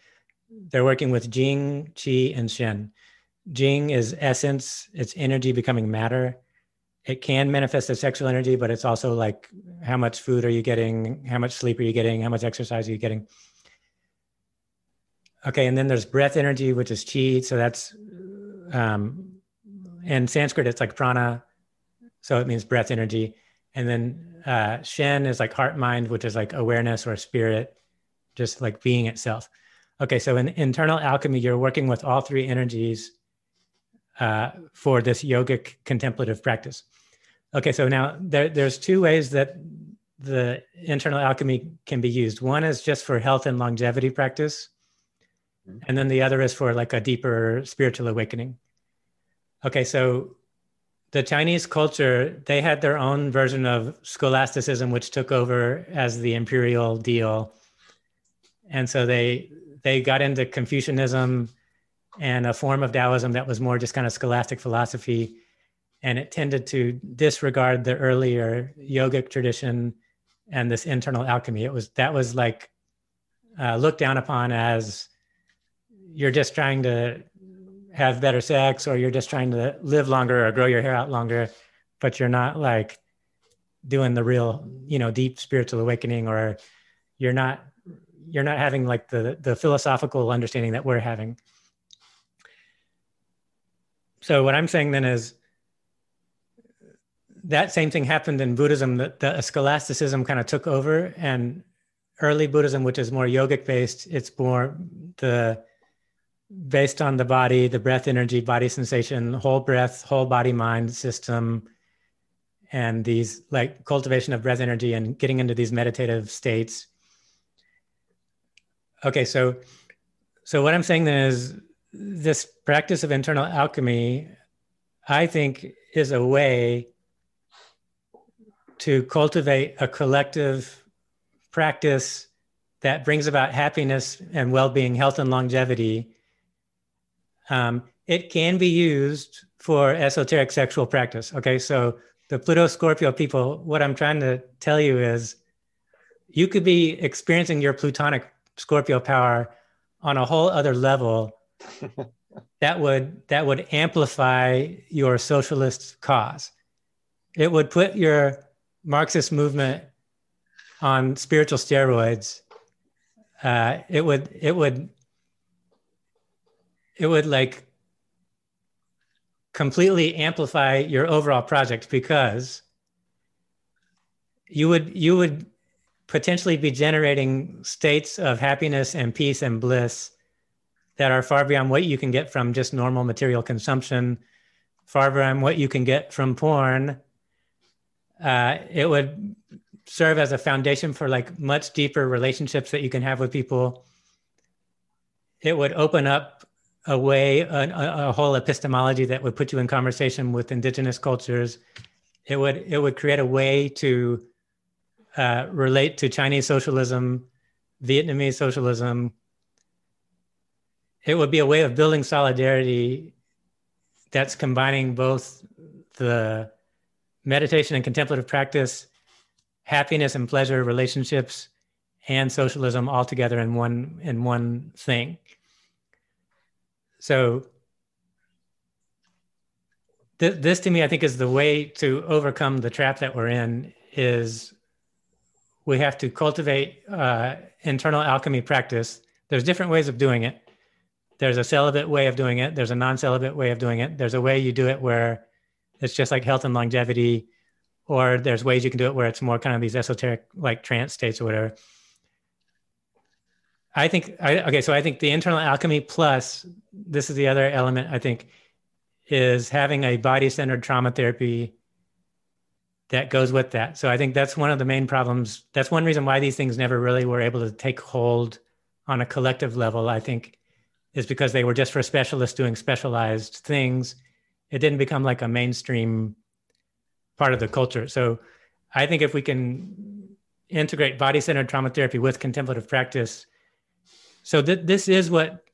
They're working with jing qi and shen Jing is essence, it's energy becoming matter. It can manifest as sexual energy, but it's also like how much food are you getting? How much sleep are you getting? How much exercise are you getting? Okay, and then there's breath energy, which is chi. So that's, um, in Sanskrit, it's like prana. So it means breath energy. And then uh, Shen is like heart mind, which is like awareness or spirit, just like being itself. Okay, so in internal alchemy, you're working with all three energies uh, for this yogic contemplative practice. Okay, so now there, there's two ways that the internal alchemy can be used. One is just for health and longevity practice, mm-hmm. and then the other is for like a deeper spiritual awakening. Okay, so the Chinese culture, they had their own version of scholasticism, which took over as the imperial deal. And so they they got into Confucianism and a form of Taoism that was more just kind of scholastic philosophy. And it tended to disregard the earlier yogic tradition and this internal alchemy. It was that was like uh, looked down upon as you're just trying to have better sex or you're just trying to live longer or grow your hair out longer, but you're not like doing the real, you know, deep spiritual awakening or you're not you're not having like the the philosophical understanding that we're having so what I'm saying then is that same thing happened in Buddhism. That the scholasticism kind of took over, and early Buddhism, which is more yogic based, it's more the based on the body, the breath energy, body sensation, whole breath, whole body mind system, and these like cultivation of breath energy and getting into these meditative states. Okay, so so what I'm saying then is this practice of internal alchemy, I think, is a way to cultivate a collective practice that brings about happiness and well-being, health and longevity. Um, it can be used for esoteric sexual practice. Okay, so the Pluto Scorpio people, what I'm trying to tell you is, you could be experiencing your Plutonic Scorpio power on a whole other level that would that would amplify your socialist cause. It would put your Marxist movement on spiritual steroids. Uh, it would it would it would like completely amplify your overall project because you would you would potentially be generating states of happiness and peace and bliss that are far beyond what you can get from just normal material consumption, far beyond what you can get from porn. Uh, it would serve as a foundation for like much deeper relationships that you can have with people. It would open up a way, a, a whole epistemology that would put you in conversation with indigenous cultures. It would it would create a way to uh, relate to Chinese socialism, Vietnamese socialism, it would be a way of building solidarity that's combining both the meditation and contemplative practice, happiness and pleasure relationships, and socialism all together in one in one thing. So th- this to me, I think, is the way to overcome the trap that we're in. Is we have to cultivate uh, internal alchemy practice. There's different ways of doing it there's a celibate way of doing it there's a non-celibate way of doing it there's a way you do it where it's just like health and longevity or there's ways you can do it where it's more kind of these esoteric like trance states or whatever. I think I, okay so i think the internal alchemy plus this is the other element i think is having a body-centered trauma therapy that goes with that. So i think that's one of the main problems that's one reason why these things never really were able to take hold on a collective level i think is because they were just for specialists doing specialized things. It didn't become like a mainstream part of the culture. So I think if we can integrate body centered trauma therapy with contemplative practice, so th- this is what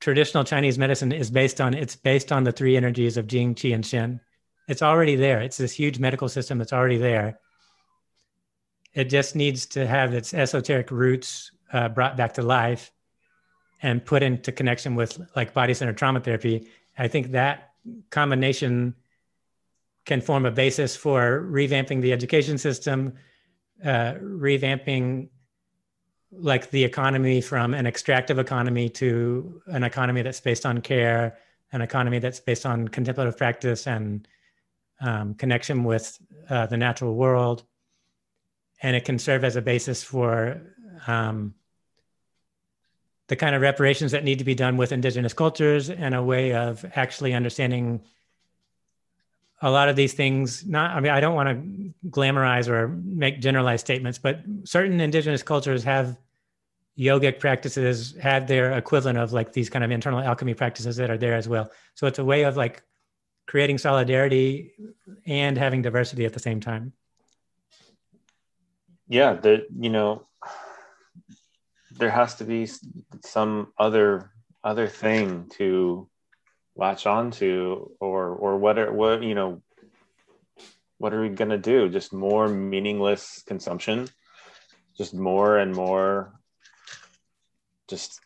traditional Chinese medicine is based on. It's based on the three energies of Jing, Qi, and Shen. It's already there. It's this huge medical system that's already there. It just needs to have its esoteric roots uh, brought back to life and put into connection with like body centered trauma therapy, I think that combination can form a basis for revamping the education system, uh, revamping like the economy from an extractive economy to an economy that's based on care, an economy that's based on contemplative practice and um, connection with uh, the natural world. And it can serve as a basis for um, the kind of reparations that need to be done with indigenous cultures and a way of actually understanding a lot of these things. Not i mean i don't want to glamorize or make generalized statements but certain indigenous cultures have yogic practices have their equivalent of like these kind of internal alchemy practices that are there as well. So it's a way of like creating solidarity and having diversity at the same time. Yeah the you know there has to be some other other thing to latch on to or or what are what you know what are we going to do? Just more meaningless consumption? Just more and more just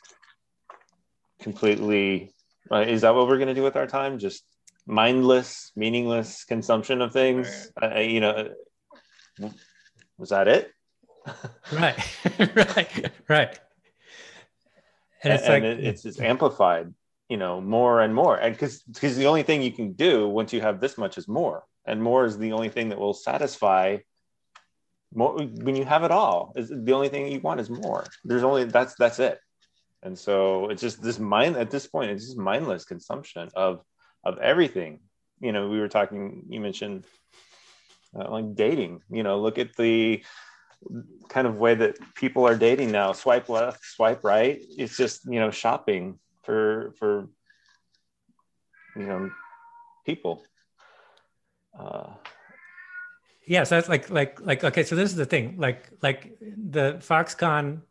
completely uh, is that what we're going to do with our time? Just mindless meaningless consumption of things? Uh, you know was that it right, right, right. And, it's and like it's, it's amplified, you know, more and more. And because because the only thing you can do once you have this much is more, and more is the only thing that will satisfy. More when you have it all, is the only thing you want is more. There's only that's that's it. And so it's just this mind at this point, it's just mindless consumption of of everything. You know, we were talking. You mentioned uh, like dating. You know, look at the kind of way that people are dating now. Swipe left swipe right. It's just you know shopping for for you know people. Uh yeah so that's like like like okay so this is the thing. Like like the foxconn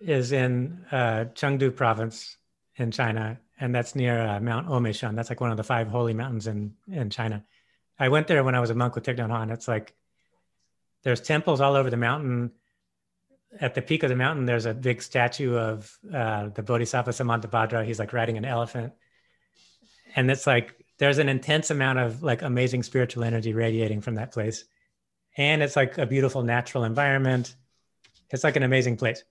is in uh chengdu province in china and that's near uh, mount omeishan that's like one of the five holy mountains in in china. I went there when i was a monk with Thich Nhat it's like there's temples all over the mountain. At the peak of the mountain, there's a big statue of uh, the Bodhisattva Samantabhadra. He's like riding an elephant. and it's like there's an intense amount of like amazing spiritual energy radiating from that place and it's like a beautiful natural environment it's like an amazing place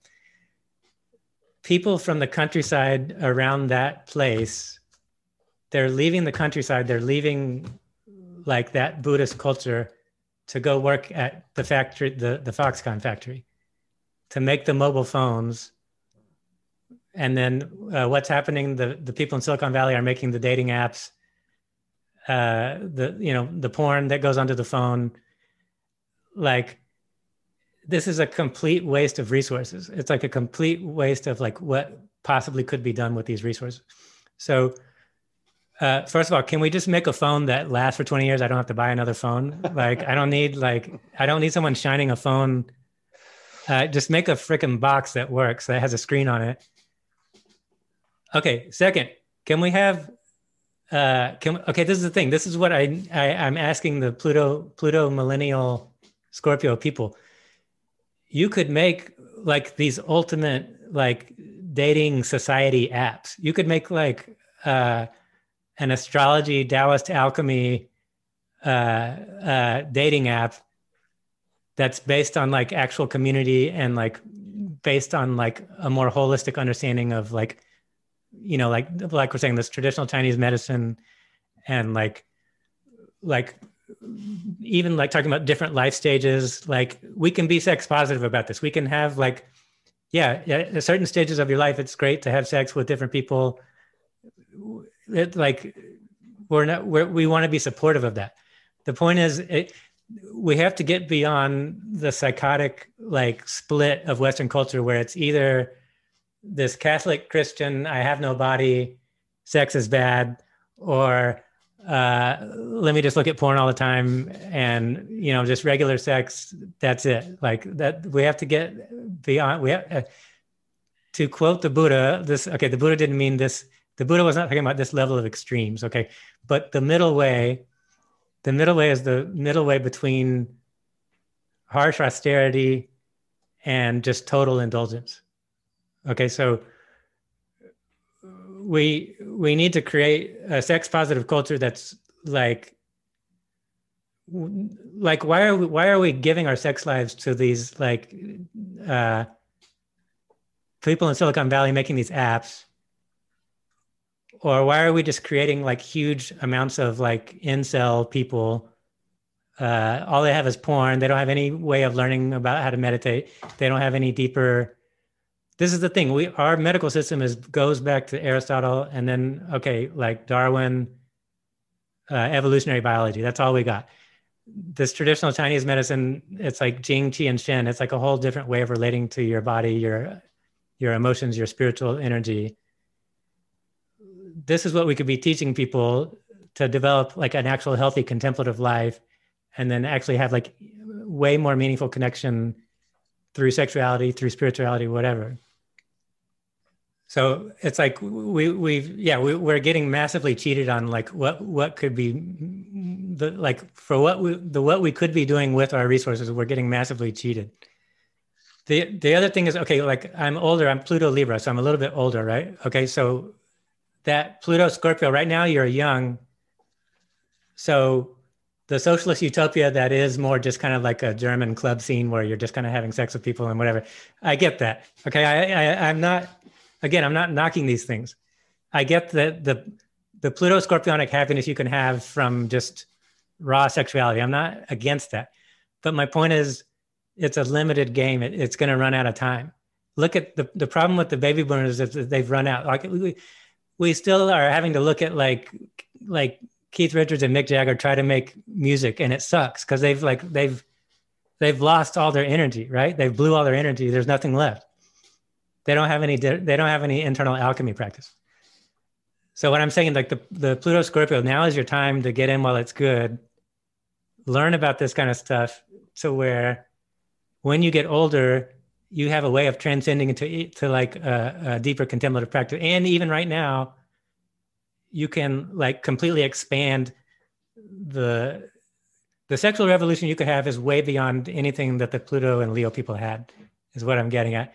people from the countryside around that place they're leaving the countryside they're leaving like that buddhist culture to go work at the factory the, the foxconn factory to make the mobile phones. And then uh, what's happening the, the people in silicon valley are making the dating apps uh, the you know the porn that goes onto the phone. Like this is a complete waste of resources. It's like a complete waste of like what possibly could be done with these resources. So uh, first of all can we just make a phone that lasts for 20 years? I don't have to buy another phone. Like i don't need like i don't need someone shining a phone. Uh, just make a freaking box that works that has a screen on it. Okay second can we have uh, can okay this is the thing. This is what I, I i'm asking the pluto pluto millennial scorpio people. You could make like these ultimate like dating society apps. You could make like uh an astrology taoist alchemy uh, uh dating app that's based on like actual community and like based on like a more holistic understanding of like you know, like like we're saying, this traditional Chinese medicine, and like like even like talking about different life stages. Like we can be sex positive about this. We can have like, yeah, at certain stages of your life, it's great to have sex with different people. It like we're not we're, we want to be supportive of that. The point is, it, we have to get beyond the psychotic like split of Western culture where it's either this Catholic Christian, I have no body, sex is bad, or uh, let me just look at porn all the time and you know just regular sex. That's it. Like that, we have to get beyond. We have uh, to quote the Buddha. This okay. The Buddha didn't mean this. The Buddha was not talking about this level of extremes. Okay, but the middle way, the middle way is the middle way between harsh austerity and just total indulgence Okay, so we we need to create a sex positive culture that's like like why are we why are we giving our sex lives to these like uh people in silicon valley making these apps or why are we just creating like huge amounts of like incel people? Uh all they have is porn. They don't have any way of learning about how to meditate. They don't have any deeper this is the thing. We our medical system is goes back to aristotle and then okay like darwin uh, evolutionary biology that's all we got. This traditional chinese medicine it's like jing qi and shen. It's like a whole different way of relating to your body your your emotions your spiritual energy this is what we could be teaching people to develop like an actual healthy contemplative life and then actually have like way more meaningful connection through sexuality through spirituality whatever. So it's like we we've yeah we, we're getting massively cheated on like what what could be the like for what we the what we could be doing with our resources we're getting massively cheated. The the other thing is okay like i'm older i'm pluto libra so i'm a little bit older right? Okay so that pluto scorpio right now you're young so the socialist utopia that is more just kind of like a german club scene where you're just kind of having sex with people and whatever i get that okay i, I i'm not again, I'm not knocking these things. I get that the the Pluto scorpionic happiness you can have from just raw sexuality. I'm not against that. But my point is it's a limited game. It, it's going to run out of time. Look at the, the problem with the baby boomers is that they've run out. Like we still are having to look at like like Keith Richards and Mick Jagger try to make music and it sucks because they've like they've they've lost all their energy, right? They blew all their energy. There's nothing left. They don't have any. They don't have any internal alchemy practice. So what I'm saying, like the the Pluto Scorpio, now is your time to get in while it's good. Learn about this kind of stuff to where, when you get older, you have a way of transcending into to like a, a deeper contemplative practice. And even right now, you can like completely expand the the sexual revolution you could have is way beyond anything that the Pluto and Leo people had. Is what I'm getting at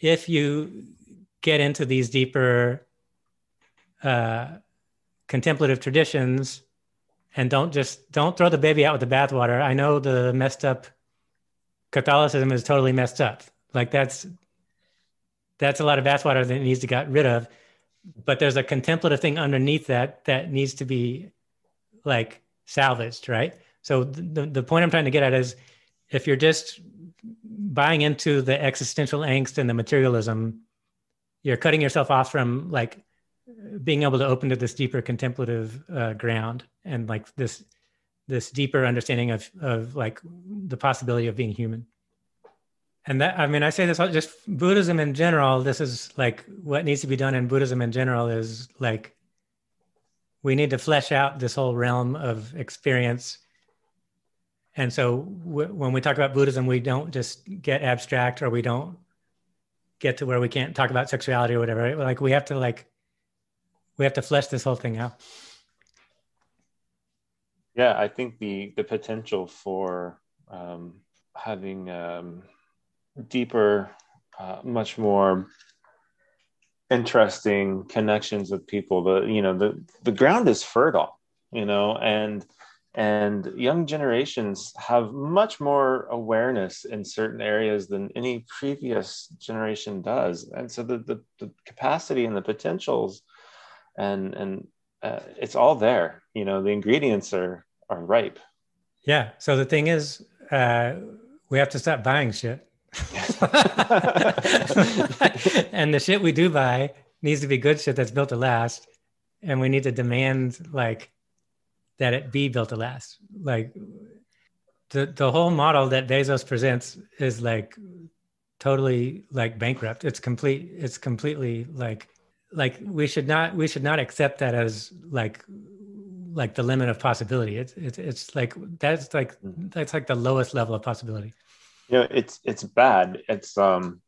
if you get into these deeper uh, contemplative traditions and don't just don't throw the baby out with the bathwater. I know the messed up Catholicism is totally messed up. Like that's that's a lot of bathwater that needs to get rid of. But there's a contemplative thing underneath that that needs to be like salvaged, right? So the, the point I'm trying to get at is if you're just buying into the existential angst and the materialism, you're cutting yourself off from like being able to open to this deeper contemplative uh, ground and like this this deeper understanding of of like the possibility of being human. And that i mean i say this just buddhism in general this is like what needs to be done in buddhism in general is like we need to flesh out this whole realm of experience. And so w- when we talk about buddhism we don't just get abstract or we don't get to where we can't talk about sexuality or whatever like we have to like we have to flesh this whole thing out yeah i think the the potential for um, having um, deeper uh, much more interesting connections with people the you know the the ground is fertile you know and and young generations have much more awareness in certain areas than any previous generation does. And so the the, the capacity and the potentials and and uh, it's all there you know the ingredients are are ripe. Yeah. So the thing is uh, we have to stop buying shit. And the shit we do buy needs to be good shit that's built to last. And we need to demand like that it be built to last. Like the the whole model that bezos presents is like totally like bankrupt. It's complete it's completely like like we should not we should not accept that as like like the limit of possibility. It's it's, it's like that's like that's like the lowest level of possibility. You know it's it's bad. It's um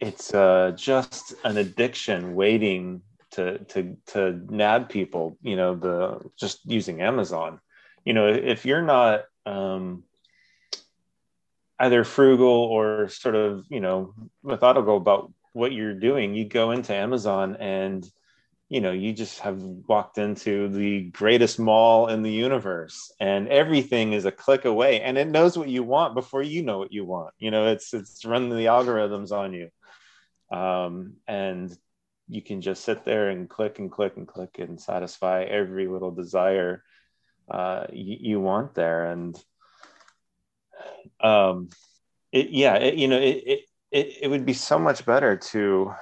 it's uh just an addiction waiting to to to nab people you know the just using amazon. You know if you're not um either frugal or sort of you know methodical about what you're doing you go into amazon and you know you just have walked into the greatest mall in the universe and everything is a click away and it knows what you want before you know what you want. You know it's it's running the algorithms on you. Um, and you can just sit there and click and click and click and satisfy every little desire uh, you, you, want there. And um, it, yeah it, you know it, it it, it would be so much better to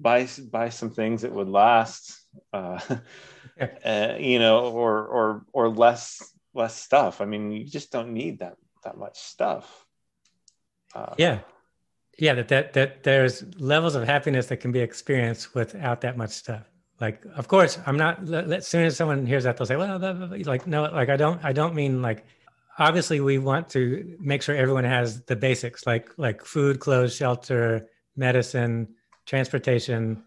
buy buy some things that would last uh, uh, you know or or or less less stuff. I mean you just don't need that that much stuff. Uh, yeah. Yeah that, that that there's levels of happiness that can be experienced without that much stuff. Like of course i'm not as soon as someone hears that they'll say well like no like i don't i don't mean like obviously we want to make sure everyone has the basics like like food clothes shelter medicine transportation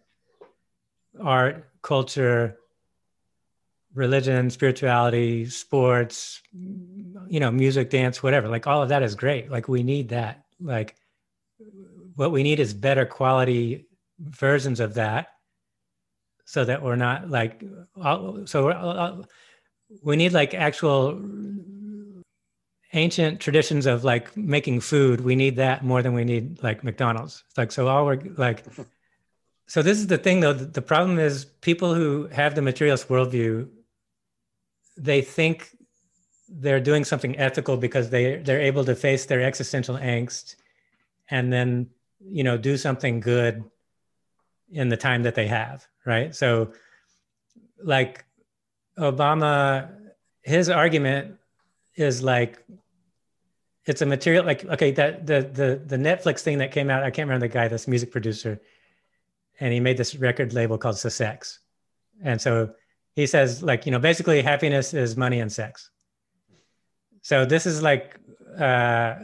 art culture religion spirituality sports you know music dance whatever. Like all of that is great. Like we need that. Like what we need is better quality versions of that so that we're not like so we need like actual ancient traditions of like making food. We need that more than we need like mcdonald's. Like so all we're like so this is the thing though. The problem is people who have the materialist worldview they think they're doing something ethical because they they're able to face their existential angst and then you know do something good in the time that they have right? So like obama his argument is like it's a material like okay that the the the Netflix thing that came out I can't remember the guy this music producer and he made this record label called Sussex. And so he says like you know basically happiness is money and sex. So this is like uh,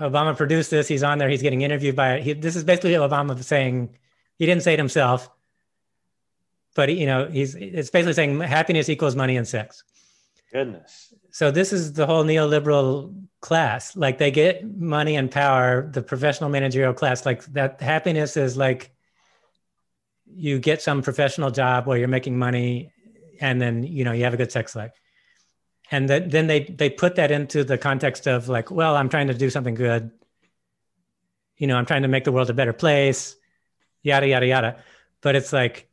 Obama produced this. He's on there. He's getting interviewed by it he, this is basically Obama saying he didn't say it himself but he, you know he's it's basically saying happiness equals money and sex. Goodness. So this is the whole neoliberal class. Like they get money and power the professional managerial class. Like that happiness is like you get some professional job where you're making money and then you know you have a good sex life. And then then they they put that into the context of like well i'm trying to do something good. You know i'm trying to make the world a better place yada yada yada. But it's like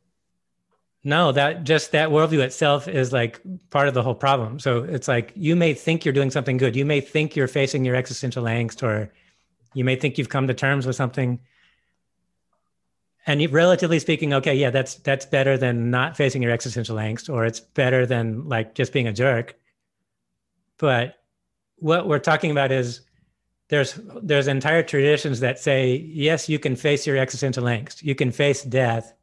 no that just that worldview itself is like part of the whole problem. So it's like you may think you're doing something good. You may think you're facing your existential angst or you may think you've come to terms with something and relatively speaking okay yeah that's that's better than not facing your existential angst or it's better than like just being a jerk. But what we're talking about is there's there's entire traditions that say yes you can face your existential angst you can face death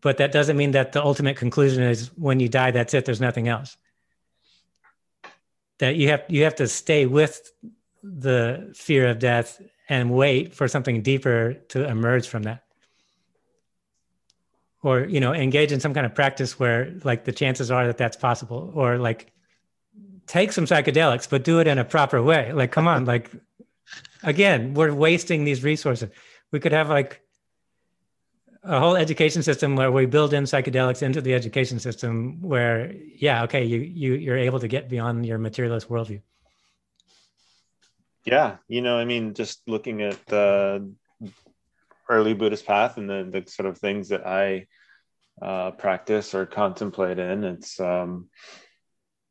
but that doesn't mean that the ultimate conclusion is when you die that's it there's nothing else. That you have you have to stay with the fear of death and wait for something deeper to emerge from that. Or you know engage in some kind of practice where like the chances are that that's possible. Or like take some psychedelics but do it in a proper way. Like come on like again we're wasting these resources. We could have like a whole education system where we build in psychedelics into the education system where yeah okay you, you you're able to get beyond your materialist worldview yeah you know i mean just looking at the early buddhist path and the, the sort of things that i uh, practice or contemplate in it's um,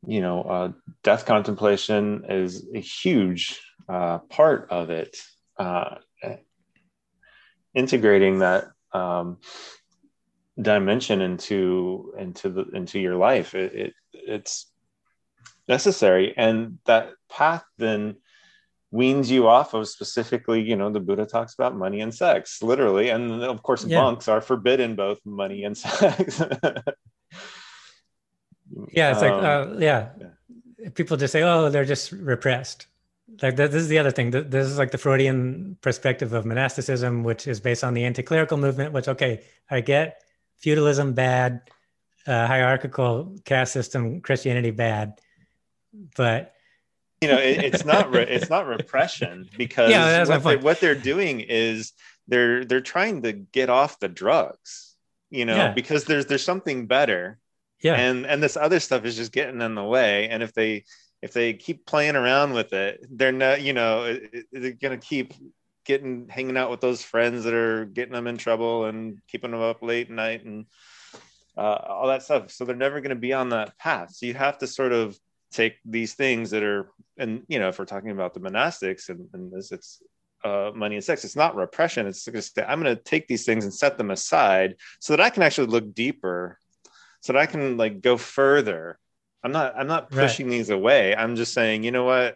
you know uh, death contemplation is a huge uh, part of it uh, integrating that um, dimension into into the into your life. It, it it's necessary. And that path then weans you off of specifically you know the buddha talks about money and sex literally. And of course yeah. monks are forbidden both money and sex. Yeah it's um, like uh, yeah. yeah. People just say oh they're just repressed. Like this is the other thing. This is like the freudian perspective of monasticism which is based on the anti-clerical movement which okay i get feudalism bad uh, hierarchical caste system christianity bad but you know it, it's not re- it's not repression because yeah, what, they, what they're doing is they're they're trying to get off the drugs you know yeah. because there's there's something better yeah and and this other stuff is just getting in the way and if they if they keep playing around with it, they're not, you know, they're going to keep getting hanging out with those friends that are getting them in trouble and keeping them up late at night and uh, all that stuff. So they're never going to be on that path. So you have to sort of take these things that are, and you know, if we're talking about the monastics and, and this, it's uh, money and sex. It's not repression. It's just I'm going to take these things and set them aside so that I can actually look deeper, so that I can like go further I'm not I'm not pushing right. these away. I'm just saying, you know what?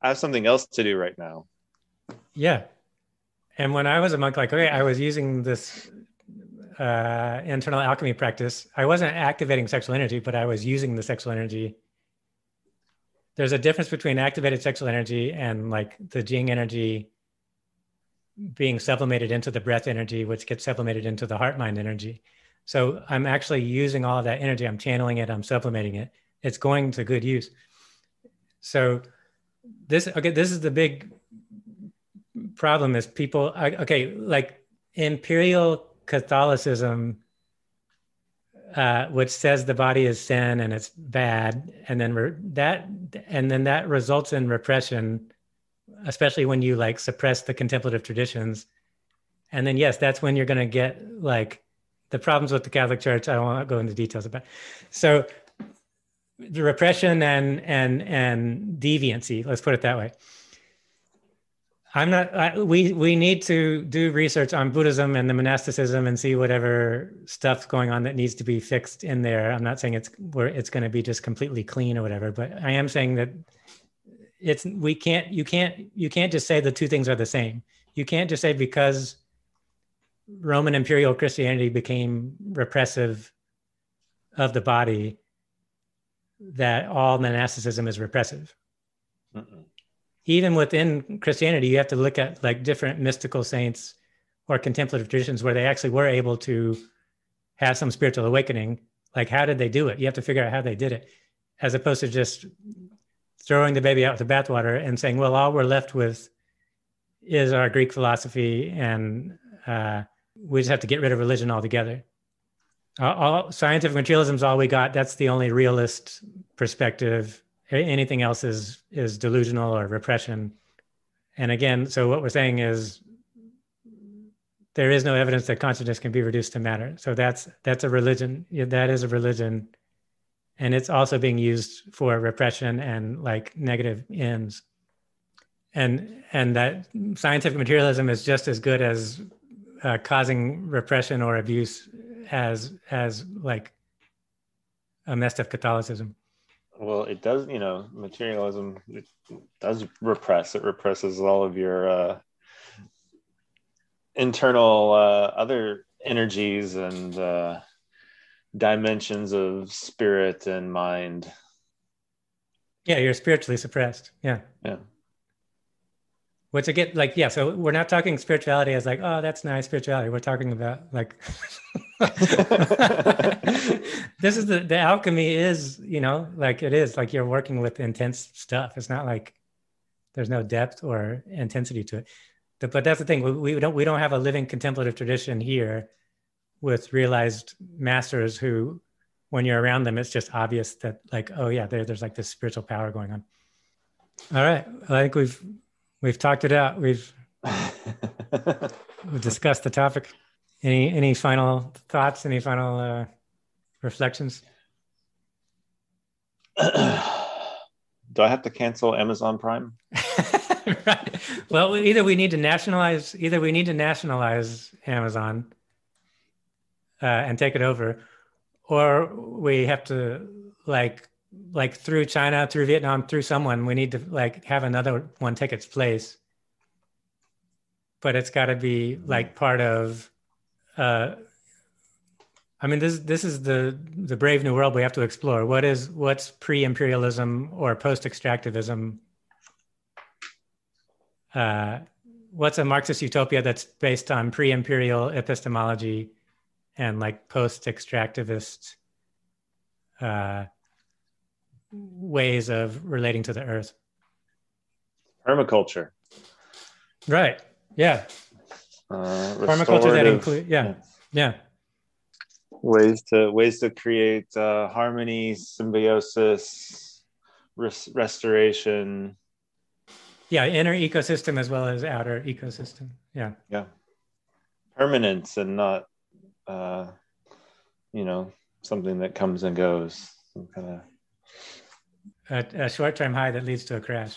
I have something else to do right now. Yeah. And when I was a monk, like, okay, I was using this uh, internal alchemy practice. I wasn't activating sexual energy, but I was using the sexual energy. There's a difference between activated sexual energy and like the Jing energy being sublimated into the breath energy, which gets sublimated into the heart mind energy. So I'm actually using all of that energy. I'm channeling it. I'm sublimating it. It's going to good use. So this okay. This is the big problem. Is people okay? Like imperial Catholicism, uh, which says the body is sin and it's bad, and then re- that and then that results in repression, especially when you like suppress the contemplative traditions. And then yes, that's when you're going to get like the problems with the Catholic Church. I won't want to go into details about. So the repression and and and deviancy. Let's put it that way. I'm not. I, we we need to do research on Buddhism and the monasticism and see whatever stuff's going on that needs to be fixed in there. I'm not saying it's where it's going to be just completely clean or whatever, but I am saying that it's we can't you can't you can't just say the two things are the same. You can't just say because Roman imperial Christianity became repressive of the body, that all monasticism is repressive. Even within Christianity, you have to look at like different mystical saints or contemplative traditions where they actually were able to have some spiritual awakening. Like, how did they do it? You have to figure out how they did it, as opposed to just throwing the baby out with the bathwater and saying, well, all we're left with is our Greek philosophy and uh, we just have to get rid of religion altogether. All, all scientific materialism is all we got. That's the only realist perspective. Anything else is is delusional or repression. And again, so what we're saying is there is no evidence that consciousness can be reduced to matter. So that's that's a religion. That is a religion, and it's also being used for repression and like negative ends. And and that scientific materialism is just as good as uh, causing repression or abuse as as like a messed up Catholicism. Well, it does. You know, materialism does repress. It represses all of your uh, internal uh, other energies and uh, dimensions of spirit and mind. Yeah, you're spiritually suppressed. Yeah. Yeah. Which again, like, yeah, so we're not talking spirituality as like, oh, that's nice spirituality. We're talking about like this is the the alchemy is, you know, like it is like you're working with intense stuff. It's not like there's no depth or intensity to it but that's the thing. We, we don't we don't have a living contemplative tradition here with realized masters who, when you're around them, it's just obvious that like, oh yeah, there, there's like this spiritual power going on. All right, I think we've we've talked it out. We've we've discussed the topic. Any any final thoughts? Any final uh, reflections? Do I have to cancel Amazon Prime? right. Well, either we need to nationalize, either we need to nationalize Amazon uh, and take it over, or we have to like like through China, through Vietnam, through someone, we need to like have another one take its place. But it's got to be like part of. Uh, I mean, this this is the the brave new world we have to explore. What is what's pre-imperialism or post-extractivism uh, what's a Marxist utopia that's based on pre-imperial epistemology and like post-extractivist uh, ways of relating to the earth? Permaculture. Right. Yeah. Uh, Permaculture that include yeah. yeah. yeah ways to ways to create uh, harmony symbiosis res- restoration yeah inner ecosystem as well as outer ecosystem yeah yeah permanence and not uh you know something that comes and goes some kind of a, a short-term high that leads to a crash